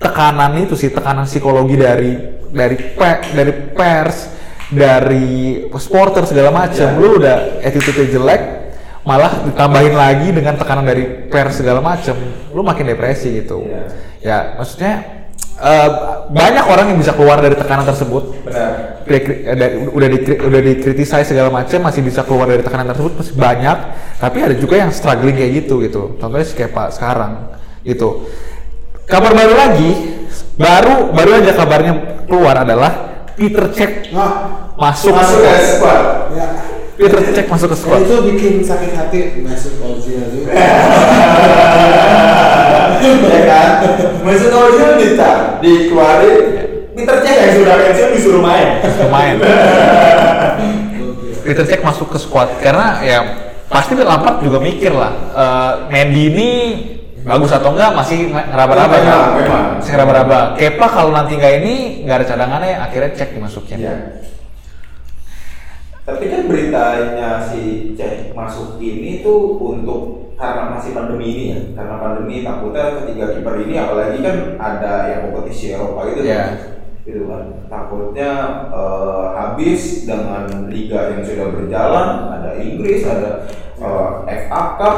tekanan itu sih, tekanan psikologi dari dari pe, dari pers, dari supporter segala macam. Iya. Lu udah attitude jelek, malah ditambahin lagi dengan tekanan dari pers segala macam, lu makin depresi gitu. Iya. Ya, maksudnya eh, banyak orang yang bisa keluar dari tekanan tersebut. benar. Udah di udah dikritisai segala macam masih bisa keluar dari tekanan tersebut masih banyak. Tapi ada juga yang struggling kayak gitu gitu. Contohnya si Kepa sekarang gitu. Kabar baru lagi baru baru aja kabarnya keluar adalah Peter Cech Nah, masuk, masuk ke squad. Ya. Peter Cech masuk ke squad. Itu bikin sakit hati Mesut Ozil juga. [LAUGHS] ya kan? Mesut Ozil bisa dikeluarin. Peter Cech yang sudah pensiun disuruh main. Pemain [LAUGHS] Peter Cech masuk ke squad. Karena ya pasti Lampard juga mikir lah eh, Mendy ini bagus atau enggak masih ngeraba-raba kan? Memang, memang. masih ngeraba-raba Kepa kalau nanti nggak ini nggak ada cadangannya akhirnya cek dimasukin. Iya. Tapi kan beritanya si Cech masuk ini tuh untuk karena masih pandemi ini ya, karena pandemi takutnya ketiga kiper ini apalagi kan ada yang kompetisi Eropa gitu Iya. kan, gitu kan. Takutnya eh, habis dengan liga yang sudah berjalan, ada Inggris, ada eh, FA Cup,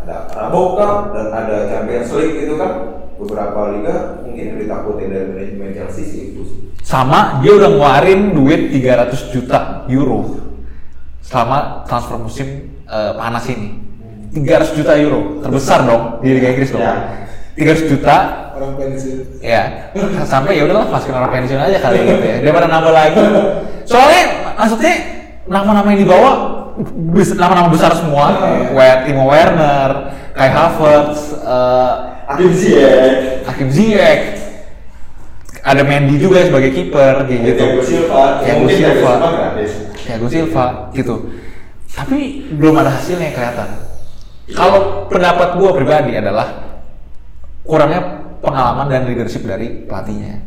ada Carabao Cup, dan ada Champions League gitu kan. Beberapa liga mungkin ditakutin dari manajemen Chelsea sih itu sama dia udah ngeluarin duit 300 juta euro selama transfer musim eh, panas ini. 300 juta euro, terbesar dong di Liga Inggris dong. Ya. 300 juta. Orang pensiun. Ya. Sampai ya udahlah masukin orang pensiun aja kali gitu ya. Daripada nambah lagi. Soalnya maksudnya nama-nama yang dibawa nama-nama besar semua. Wer- Timo Werner Kai Havertz eh, Hakim Ziyech, Hakim Ziyech ada Mendy juga sebagai kiper kayak gitu Thiago Silva, Thiago Silva. Thiago Silva gitu tapi belum ada hasilnya kelihatan kalau pendapat gua pribadi adalah kurangnya pengalaman dan leadership dari pelatihnya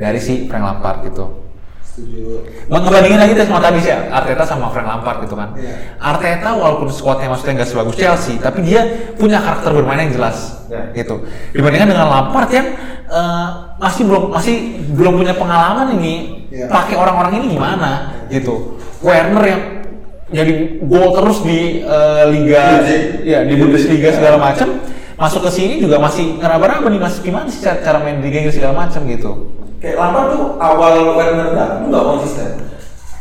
dari si Frank Lampard gitu setuju Mau ngebandingin lagi deh sama tadi sih Arteta sama Frank Lampard gitu kan. Iya. Arteta walaupun skuadnya maksudnya nggak sebagus Chelsea, tapi dia punya karakter bermain yang jelas Iya. gitu. Dibandingkan dengan Lampard yang eh, masih belum masih belum punya pengalaman ini Iya. pakai orang-orang ini gimana gitu. Werner yang jadi gol terus di eh, liga ya di Bundesliga segala macam masuk ke sini juga masih ngeraba-raba nih masih gimana sih cara, cara main di Liga Inggris segala macam gitu. Kayak Lampard tuh awal Werner datang nggak konsisten.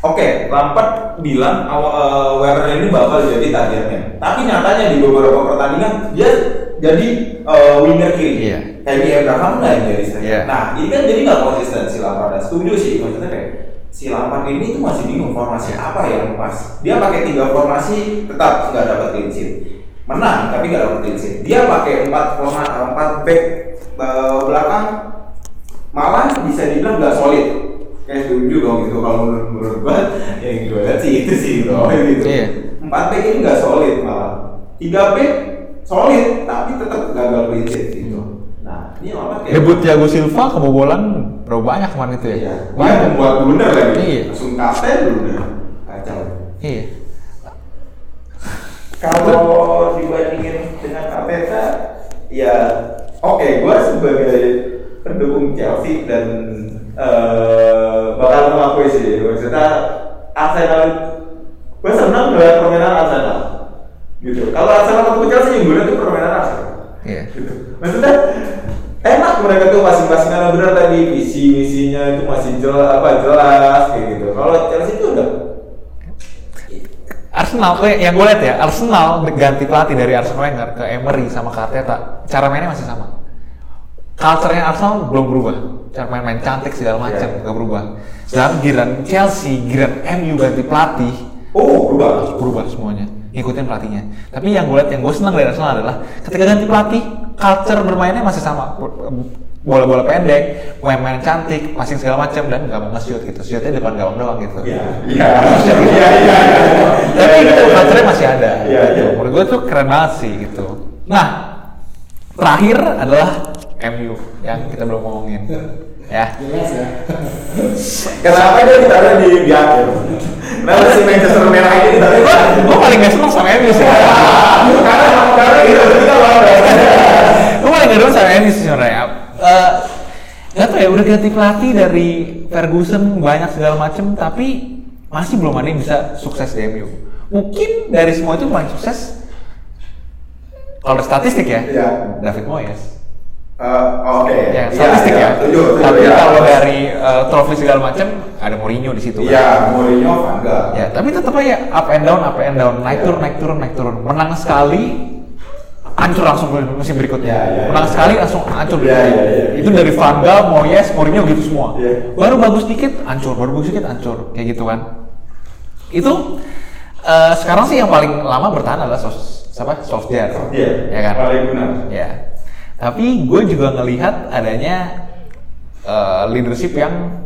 Oke, Lampard bilang awal eh, Werner ini bakal jadi targetnya. Tapi nyatanya di beberapa pertandingan dia jadi eh, winger kiri. Iya. Tammy Abraham lah yang jadi striker. Iya. Nah, ini kan jadi nggak konsisten si Lampard. Setuju sih, maksudnya kayak si Lampard ini tuh masih bingung formasi apa yang pas. Dia pakai tiga formasi tetap nggak dapat clean sheet. Menang tapi nggak dapat clean sheet. Dia pakai empat forma empat back eh, belakang malah bisa dibilang nggak solid kayak setuju dong gitu kalau menurut, menurut gua [LAUGHS] yang gue lihat sih itu sih bro gitu Iya. empat back ini nggak solid malah tiga back solid tapi tetap gagal prinsip gitu nah ini apa kayak Debut Thiago Silva kebobolan berapa banyak kemarin itu ya? Iya, dia membuat blunder lagi. Iya. Langsung kapten blunder. Kacau. Iya. Kalau dibandingin dengan Arteta, ya oke, gue sebagai pendukung Chelsea dan eh, bakal mengakui sih, maksudnya Arsenal, gue senang dengan permainan Arsenal. Gitu. Kalau Arsenal ketemu Chelsea, lihat itu permainan Arsenal. Iya. Gitu. Maksudnya enak mereka tuh masing-masing karena benar tadi visi misinya itu masih jelas apa jelas kayak gitu. Kalau Chelsea itu udah Arsenal, kayak yang gue lihat ya, Arsenal ganti pelatih dari Arsene Wenger ke Emery sama ke Arteta, cara mainnya masih sama. Culture-nya Arsenal belum berubah, cara main-main cantik segala macam Iya. nggak berubah. Sedangkan giran Chelsea, giran MU ganti pelatih, oh berubah. berubah semuanya, ngikutin pelatihnya. Tapi yang gue lihat, yang gue senang dari Arsenal adalah ketika ganti pelatih, culture bermainnya masih sama. Bola-bola pendek, main-main cantik, passing segala macam dan nggak mau nge-shoot gitu. Shootnya depan gawang doang gitu. Iya, iya, iya, iya, iya. Tapi itu culture masih ada. Iya, gitu. iya. Menurut gue tuh keren banget sih gitu. Nah, terakhir adalah MU yang kita belum ngomongin. Ya. jelas ya Kenapa dia ditaruh di di akhir? Kenapa si Manchester merah ini ditaruh akhir? gue paling gak seneng sama MU sih. Karena karena itu kita lawan. gue paling gak seneng sama MU sih sebenarnya. Eh, Gak tau ya, udah ganti pelatih dari Ferguson banyak segala macem, tapi masih belum ada yang bisa sukses di MU. Mungkin dari semua itu paling sukses kalau statistik ya, Iya. David Moyes. Eh, Oke. ya Iya, statistik iya, ya. setuju, setuju, Tapi iya. kalau dari uh, trofi segala macam ada Mourinho di situ. kan. Iya, Mourinho Van Gaal. Ya, tapi tetap aja up and down, up and down, naik Iya. turun, naik turun, naik turun. Menang sekali, hancur langsung musim berikutnya. Iya, iya, Menang iya. sekali langsung hancur. Berikutnya. iya, iya. Itu dari Van Gaal, Moyes, Mourinho gitu semua. Iya. Baru bagus dikit, hancur. Baru bagus dikit, hancur. Kayak gitu kan. Itu eh, sekarang sih yang paling lama bertahan adalah sos, siapa? Solskjaer. Iya, Ya kan? paling benar. Ya. Tapi gue juga ngelihat adanya eh, leadership yang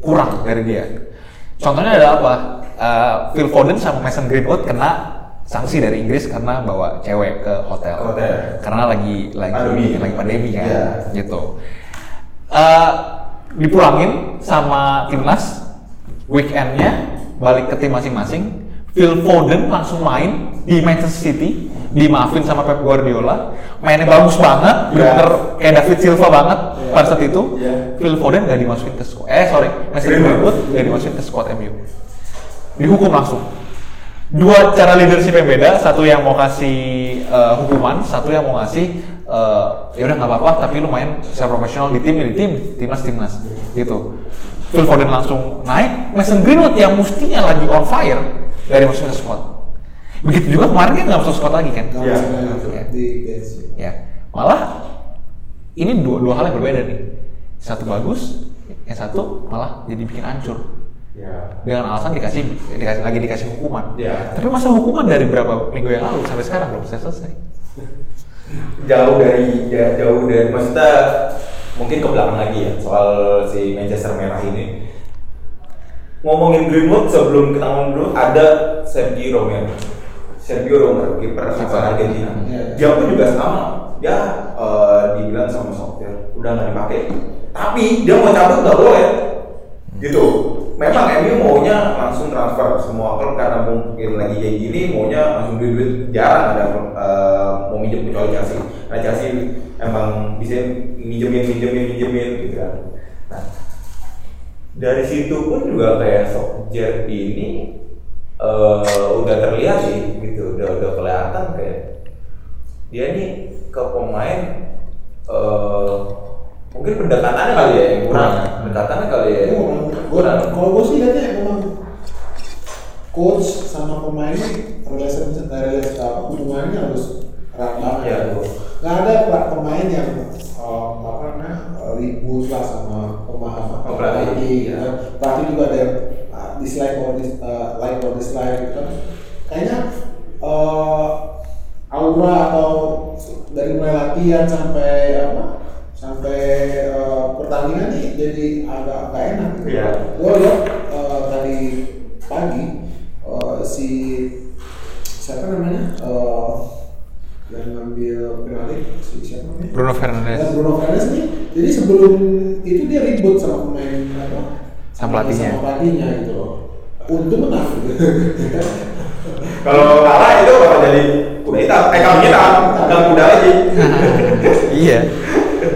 kurang dari dia. Contohnya adalah apa? Eh, Phil Foden sama Mason Greenwood kena sanksi dari Inggris karena bawa cewek ke hotel. Hotel. Karena lagi lagi Pandemi. lagi pandemi kan, Iya. gitu. Eh, dipulangin sama timnas weekendnya balik ke tim masing-masing. Phil Foden langsung main di Manchester City, dimaafin sama Pep Guardiola, mainnya bagus banget, Iya. bener kayak David Silva banget Iya. pada saat itu. Iya. Phil Foden gak dimasukin ke squad, eh sorry, Greenwood. Greenwood gak dimasukin ke squad MU, dihukum langsung. Dua cara leadership yang beda, satu yang mau kasih eh, hukuman, satu yang mau ngasih eh, ya udah nggak apa-apa, tapi lu main secara profesional di tim, di tim, timnas timnas, gitu. Phil Foden langsung naik, Mason Greenwood yang mestinya lagi on fire, dari masuk ke squad. Begitu juga kemarin kan nggak masuk squad lagi kan? Iya, masuk iya. bench. Ya, malah ini dua, dua hal yang berbeda nih. Satu bagus, yang satu malah jadi bikin hancur. Ya. Dengan alasan dikasih, dikasih lagi dikasih hukuman. Ya. Tapi masa hukuman dari berapa minggu yang lalu sampai sekarang belum selesai selesai. [LAUGHS] jauh dari ja- jauh dari maksudnya mungkin ke belakang lagi ya soal si Manchester merah ini ngomongin Greenwood sebelum kita ngomong dulu ada Sergio Romero Sergio Romero kiper asal Argentina. Iya. dia pun juga sama. Dia eh, dibilang sama Solskjaer udah nggak dipakai. Tapi dia mau cabut nggak boleh. Gitu. Memang MU maunya langsung transfer semua klub karena mungkin lagi kayak gini maunya langsung duit duit jarang ada eh, mau minjem kecuali Chelsea. Nah Chelsea emang bisa minjemin minjemin minjemin gitu kan. Nah dari situ pun juga kayak Solskjaer ini eh, udah terlihat sih gitu. Udah udah kelihatan kayak dia nih ke pemain eh, mungkin pendekatannya kali ya yang kurang. Pendekatannya kali ya. Memang- gua- kurang. Kalau gue sih lihatnya memang coach sama pemain relasi relasi apa? Hubungannya harus gitu. betul. Nggak ada pra- pemain yang eh, apa namanya eh, ribut lah sama pemain apa Oh, pelatih. Pelatih juga ada yang uh, dislike or dis, uh, like or dislike gitu kan. Kayaknya eh, aura atau dari mulai latihan sampai apa sampai eh, pertandingan nih jadi agak agak enak gitu. Iya. Gue lihat eh, tadi pagi eh, si siapa namanya eh, yang ngambil penalti si siapa namanya? Bruno Fernandes. Ya, Bruno Fernandes nih. Jadi sebelum itu dia ribut sama pemain apa? Sama pelatihnya. Sama pelatihnya gitu loh. Untung menang [LAUGHS] kalau kalah itu bakal jadi kuda hitam eh kambing hitam bukan kuda lagi [LAUGHS] iya.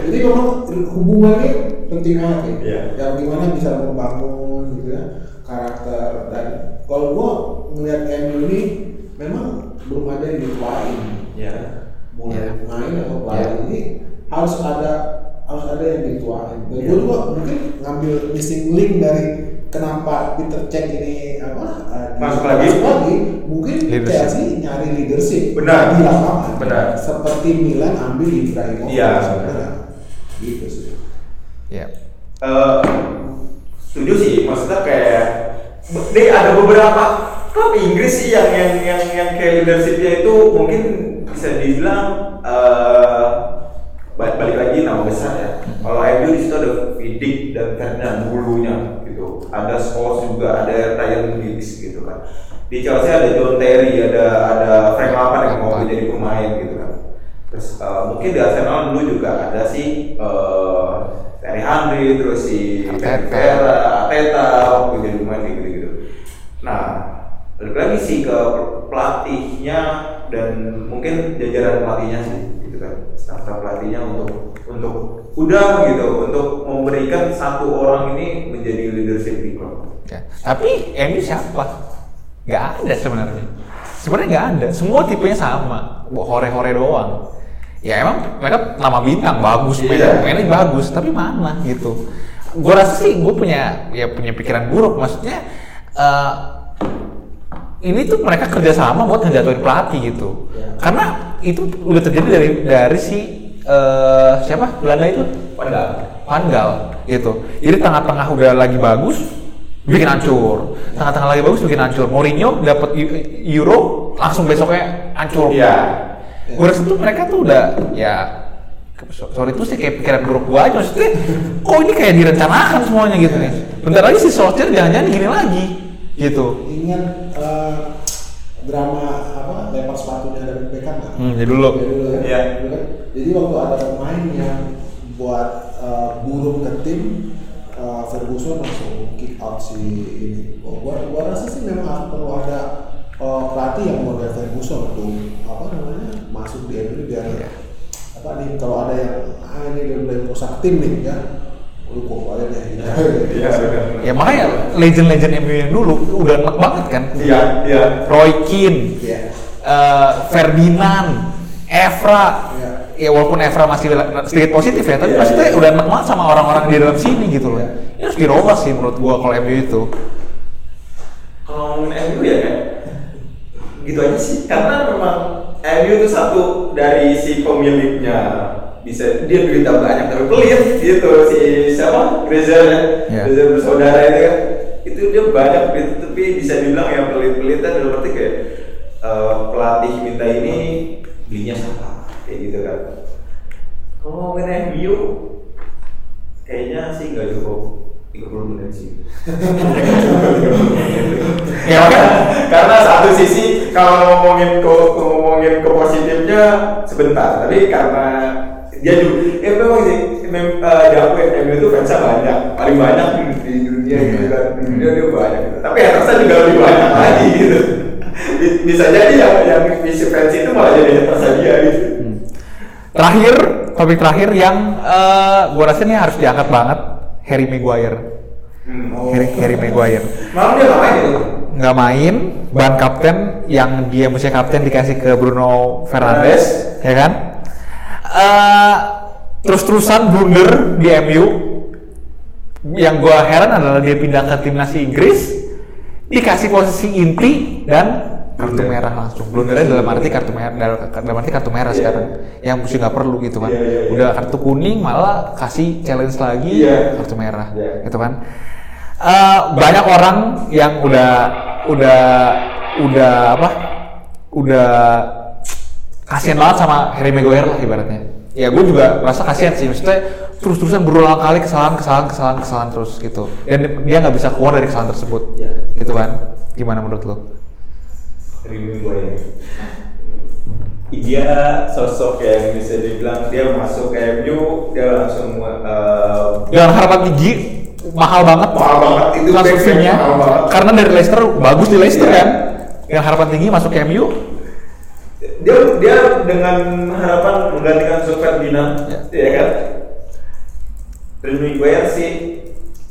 Jadi memang hubungannya penting banget ya. Iya. Yang gimana bisa membangun gitu ya karakter dan kalau gua ngelihat MU ini memang belum ada yang dituain. Ya Mulai Iya. main atau pelatih Iya. ini harus ada harus ada yang dituain. Dan gua juga mungkin ngambil missing link dari kenapa Peter Cech ini apa uh, Masuk lagi. masuk lagi mungkin Leadership. Chelsea nyari leadership Benar. di lapangan Benar. seperti Milan ambil Ibrahimovic Iya, gitu sih Iya. Eh, setuju sih maksudnya kayak deh ada beberapa klub Inggris sih yang yang yang yang kayak leadershipnya itu mungkin bisa dibilang eh balik, lagi nama besar ya kalau MU di situ ada Vidic dan Ferdinand dulunya gitu ada Scholes juga ada Ryan Giggs gitu kan di Chelsea ada John Terry ada ada Frank Lampard yang mau jadi pemain gitu kan terus eh, mungkin di Arsenal dulu juga ada si eh Terry Henry terus si. Vera, Arteta waktu jadi pemain kayak gitu-gitu. Nah, balik lagi sih ke pelatihnya dan mungkin jajaran pelatihnya sih gitu kan. Staff pelatihnya untuk untuk udah gitu untuk memberikan satu orang ini menjadi leadership di klub. Ya. Tapi MU siapa? Gak ada sebenarnya. Sebenarnya nggak ada. Semua tipenya sama. Hore-hore doang. Ya emang mereka nama bintang bagus, Iya. mainnya, bagus. Tapi mana gitu? Gue rasa sih gue punya ya punya pikiran buruk. Maksudnya eh, ini tuh mereka kerjasama buat ngejatuhin pelatih gitu. Ya. Karena itu udah terjadi dari dari si eh, siapa Belanda itu Padahal Van Gaal gitu. Jadi tengah-tengah udah lagi bagus, bikin hancur. Tengah-tengah lagi bagus bikin hancur. Mourinho dapat Eu- Euro langsung besoknya hancur. Iya. Gue rasa tuh mereka tuh udah ya so- sorry itu sih kayak pikiran buruk gua aja maksudnya kok ini kayak direncanakan semuanya gitu nih bentar lagi si Solskjaer jangan-jangan gini lagi gitu ingat eh, drama apa lempar sepatunya dari Beckham nggak? Hmm, jadi dulu. Ya. Iya. Dulu kan. Jadi waktu ada pemain yang buat eh, buruk ke tim eh, Ferguson langsung kick out si ini. Oh, gua, gua rasa sih memang perlu ada eh, pelatih yang model Ferguson untuk apa namanya masuk di MU biar Iya. apa nih kalau ada yang ah ini udah mulai merusak tim nih ya lu kok aja deh gitu. Iya, benar. ya makanya legend-legend MU yang dulu udah enak banget kan Iya, iya. Roy Keane Iya. eh, Ferdinand, Evra, Iya. ya walaupun Evra masih sedikit positif ya, tapi Iya, maksudnya iya. udah enak banget sama orang-orang di dalam sini gitu loh. Ini harus dirubah sih menurut gua kalau MU itu. Kalau ngomongin MU ya kan, gitu aja sih karena memang MU itu satu dari si pemiliknya bisa dia duitnya banyak tapi pelit gitu. Si siapa? Grazer ya? Iya. Grazer bersaudara itu kan. Itu dia banyak duit tapi bisa dibilang yang pelit-pelit dalam arti kayak eh, pelatih minta ini belinya siapa kayak gitu kan. Kalau ngomongin MU kayaknya sih nggak cukup. 30 menit sih. [LAUGHS] Ya, karena satu sisi kalau ngomongin ke ngomongin ke positifnya sebentar. Tapi karena dia juga ya memang sih mem, uh, diakui MU itu fansnya banyak. Paling banyak di, di dunia gitu kan di dunia dia banyak. Gitu. tapi hatersnya juga lebih banyak lagi gitu. Bi- bisa jadi yang yang visi fans itu malah jadi hatersnya dia gitu. Terakhir, topik terakhir yang eh gua rasa ini harus diangkat banget, Harry Maguire. Hmm. Harry, Harry Maguire. malam dia ngapain gitu? Nggak main ban kapten yang dia mesti kapten dikasih ke Bruno Fernandes. ya kan Eh, terus-terusan blunder di MU yang gua heran adalah dia pindah ke timnas Inggris dikasih posisi inti dan kartu Blunder. merah langsung blundernya dalam arti kartu merah dalam, arti kartu merah Iya. sekarang yang mesti nggak perlu gitu kan Iya, iya, iya. udah kartu kuning malah kasih challenge lagi Iya. kartu merah Iya. gitu kan Eh, banyak orang yang udah udah udah apa udah kasihan banget sama Harry Maguire lah ibaratnya ya gue juga merasa kasihan sih maksudnya terus-terusan berulang kali kesalahan kesalahan kesalahan kesalahan terus gitu dan dia nggak bisa keluar dari kesalahan tersebut Iya. gitu kan gimana menurut lo? Gue ya. Dia sosok yang bisa dibilang dia masuk ke MU dia langsung uh, Dengan harapan tinggi mahal banget Mahal banget, itu transfer back-back fee-nya. mahal banget. karena dari Leicester bagus di Leicester Iya. kan dengan harapan tinggi masuk ke MU dia dia dengan harapan menggantikan Jules Ferdinand Ya. ya kan? Remy Maguire sih.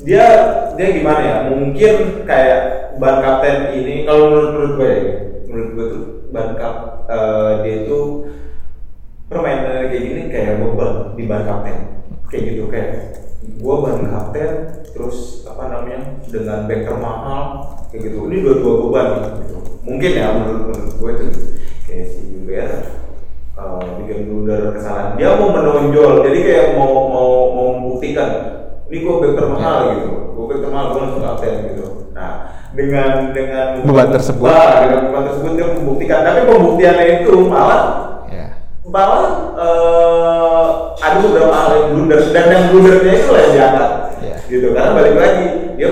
Dia dia gimana ya? Mungkin kayak ban kapten ini kalau menurut menurut gue ya menurut gue tuh ban kap eh, dia itu permainan kayak gini kayak beban di ban kapten. Kayak gitu kayak gue ban kapten terus apa namanya dengan backer mahal kayak gitu. Ini dua-dua beban gitu. Mungkin ya menurut menurut gue tuh kayak si Juber uh, bikin blunder kesalahan. Dia mau menonjol jadi kayak mau mau mau membuktikan ini gue backer mahal gitu. Gue backer mahal gue langsung kapten gitu. Nah dengan dengan Beban tersebut. Nah, dengan beban tersebut dia membuktikan. Tapi pembuktiannya itu malah malah eh, ada beberapa hal yang blunder dan yang blundernya itu lah yang diangkat. Iya. gitu karena balik lagi dia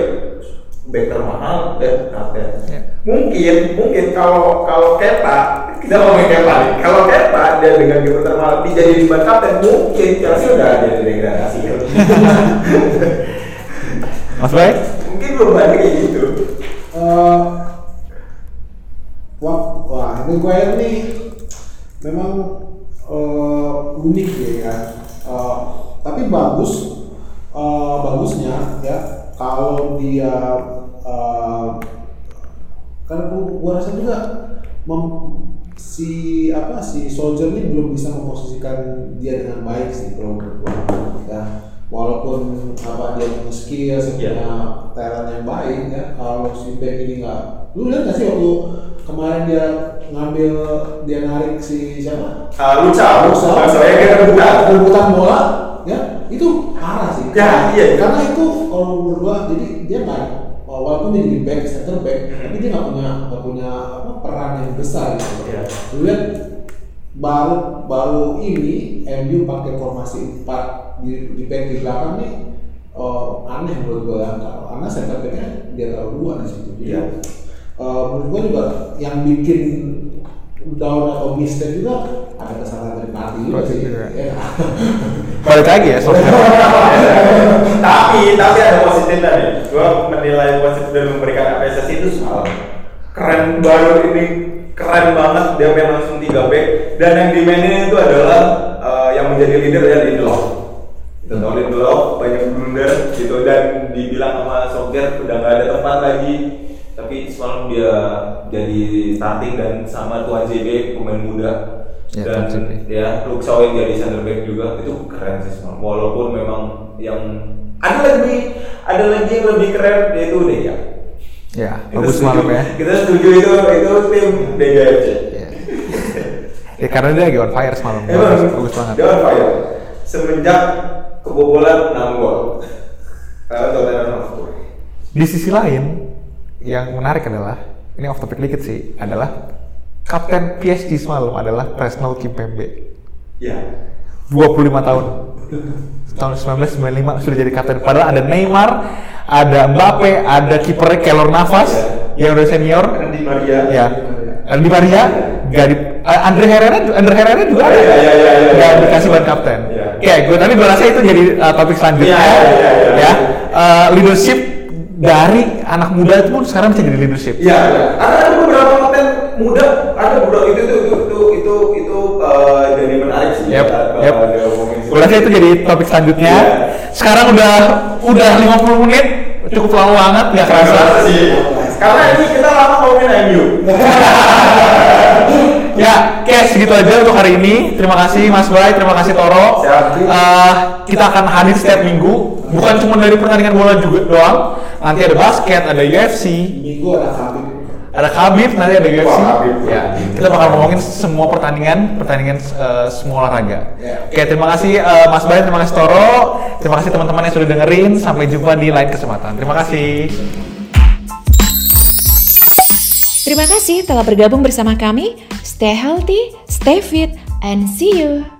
backer mahal dan kapten Iya. mungkin mungkin kalau kalau Kepa kita ngomongin Kepa nih. Kalau Kepa dia dengan kiper mahal dijadiin ban kapten mungkin Chelsea udah ada di degradasi. [LAUGHS] Mas Bay? Mungkin belum banyak kayak gitu. Eh, wah, wah ini gue nih memang eh, unik ya kan. Eh, tapi bagus, eh, bagusnya ya kalau dia eh, karena gua, gua rasa juga mem- si apa si soldier ini belum bisa memposisikan dia dengan baik sih kalau menurut gua ya walaupun apa dia punya skill Iya. punya talent yang baik ya kalau si back ini nggak lu lihat nggak sih waktu kemarin dia ngambil dia narik si siapa Ah, luca Luca. soalnya dia rebutan rebutan bola ya itu parah sih Ya, iya. karena itu kalau menurut gua jadi dia nggak walaupun dia jadi back center back Hmm. tapi dia nggak punya nggak punya apa, peran yang besar gitu Iya. Lu lihat baru baru ini MU pakai formasi 4 di, di back di belakang nih oh, aneh menurut gua ya karena center backnya dia taruh dua di situ Iya. Eh, menurut gua juga yang bikin down atau mistake juga ada kesalahan dari pelatih juga sih. ya. [LAUGHS] balik lagi ya soalnya. [LAUGHS] Tapi tapi ada positifnya nih gua menilai positif dan memberikan apresiasi itu semalam keren baru ini. Keren banget dia main langsung 3 back. Dan yang dimainin itu adalah eh, yang menjadi leader ya Lindelof. Itu tau Lindelof banyak blunder gitu. Dan dibilang sama Solskjaer udah nggak ada tempat lagi tapi semalam dia jadi starting dan sama Tuan JB pemain muda Ya, dan JB. ya Luke Shaw yang jadi center back juga itu keren sih semalam walaupun memang yang ada lagi ada lagi yang lebih keren yaitu deh ya Ya, bagus setuju. semalam ya. Kita setuju itu itu tim DGFC. Ya. ya karena dia lagi on fire semalam. Emang Bagus, bagus banget. Dia on fire. Semenjak kebobolan 6 gol. Lawan Tottenham Hotspur. Di sisi lain, yang menarik adalah ini off topic dikit sih, adalah kapten PSG semalam adalah Presnel Kimpembe. Ya. 25 tahun. Tahun 1995 sudah jadi kapten. Padahal ada Neymar, ada Mbappe, ada kipernya Keylor Navas yang udah senior. Di Maria. Ya. Dan di Maria, gak di, eh, Andre Herrera, Andre Herrera juga ada. Iya, iya, iya, iya, Gak iya. dikasih ban kapten. Iya. Oke, gue tapi gue rasa itu jadi uh, topik selanjutnya. Iya, iya, iya, iya. Ya, Uh, leadership dari anak muda itu pun sekarang bisa jadi leadership. Iya, iya. Ada beberapa kapten muda, ada beberapa itu itu itu itu itu itu eh, jadi menarik sih. Yep, ya, yep. rasa itu jadi topik selanjutnya. Iya. Sekarang udah udah 50 menit, cukup lama banget, nggak. Kerasa sih. Karena ini kita lama ngomongin MU. [LAUGHS] Ya, oke segitu aja untuk hari ini. Terima kasih Mas Bray, terima kasih Toro. Eh, kita akan hadir setiap minggu, bukan cuma dari pertandingan bola juga doang. Nanti ada basket, ada UFC, Minggu ada kambing. ada Khabib, nanti ada UFC. Wah, Khabib. Ya, kita bakal ngomongin semua pertandingan, pertandingan eh, semua olahraga. Ya. Oke, terima kasih eh, Mas Bray, terima kasih Toro, terima kasih teman-teman yang sudah dengerin. Sampai jumpa di lain kesempatan. Terima kasih. Terima kasih telah bergabung bersama kami. Stay healthy, stay fit, and see you.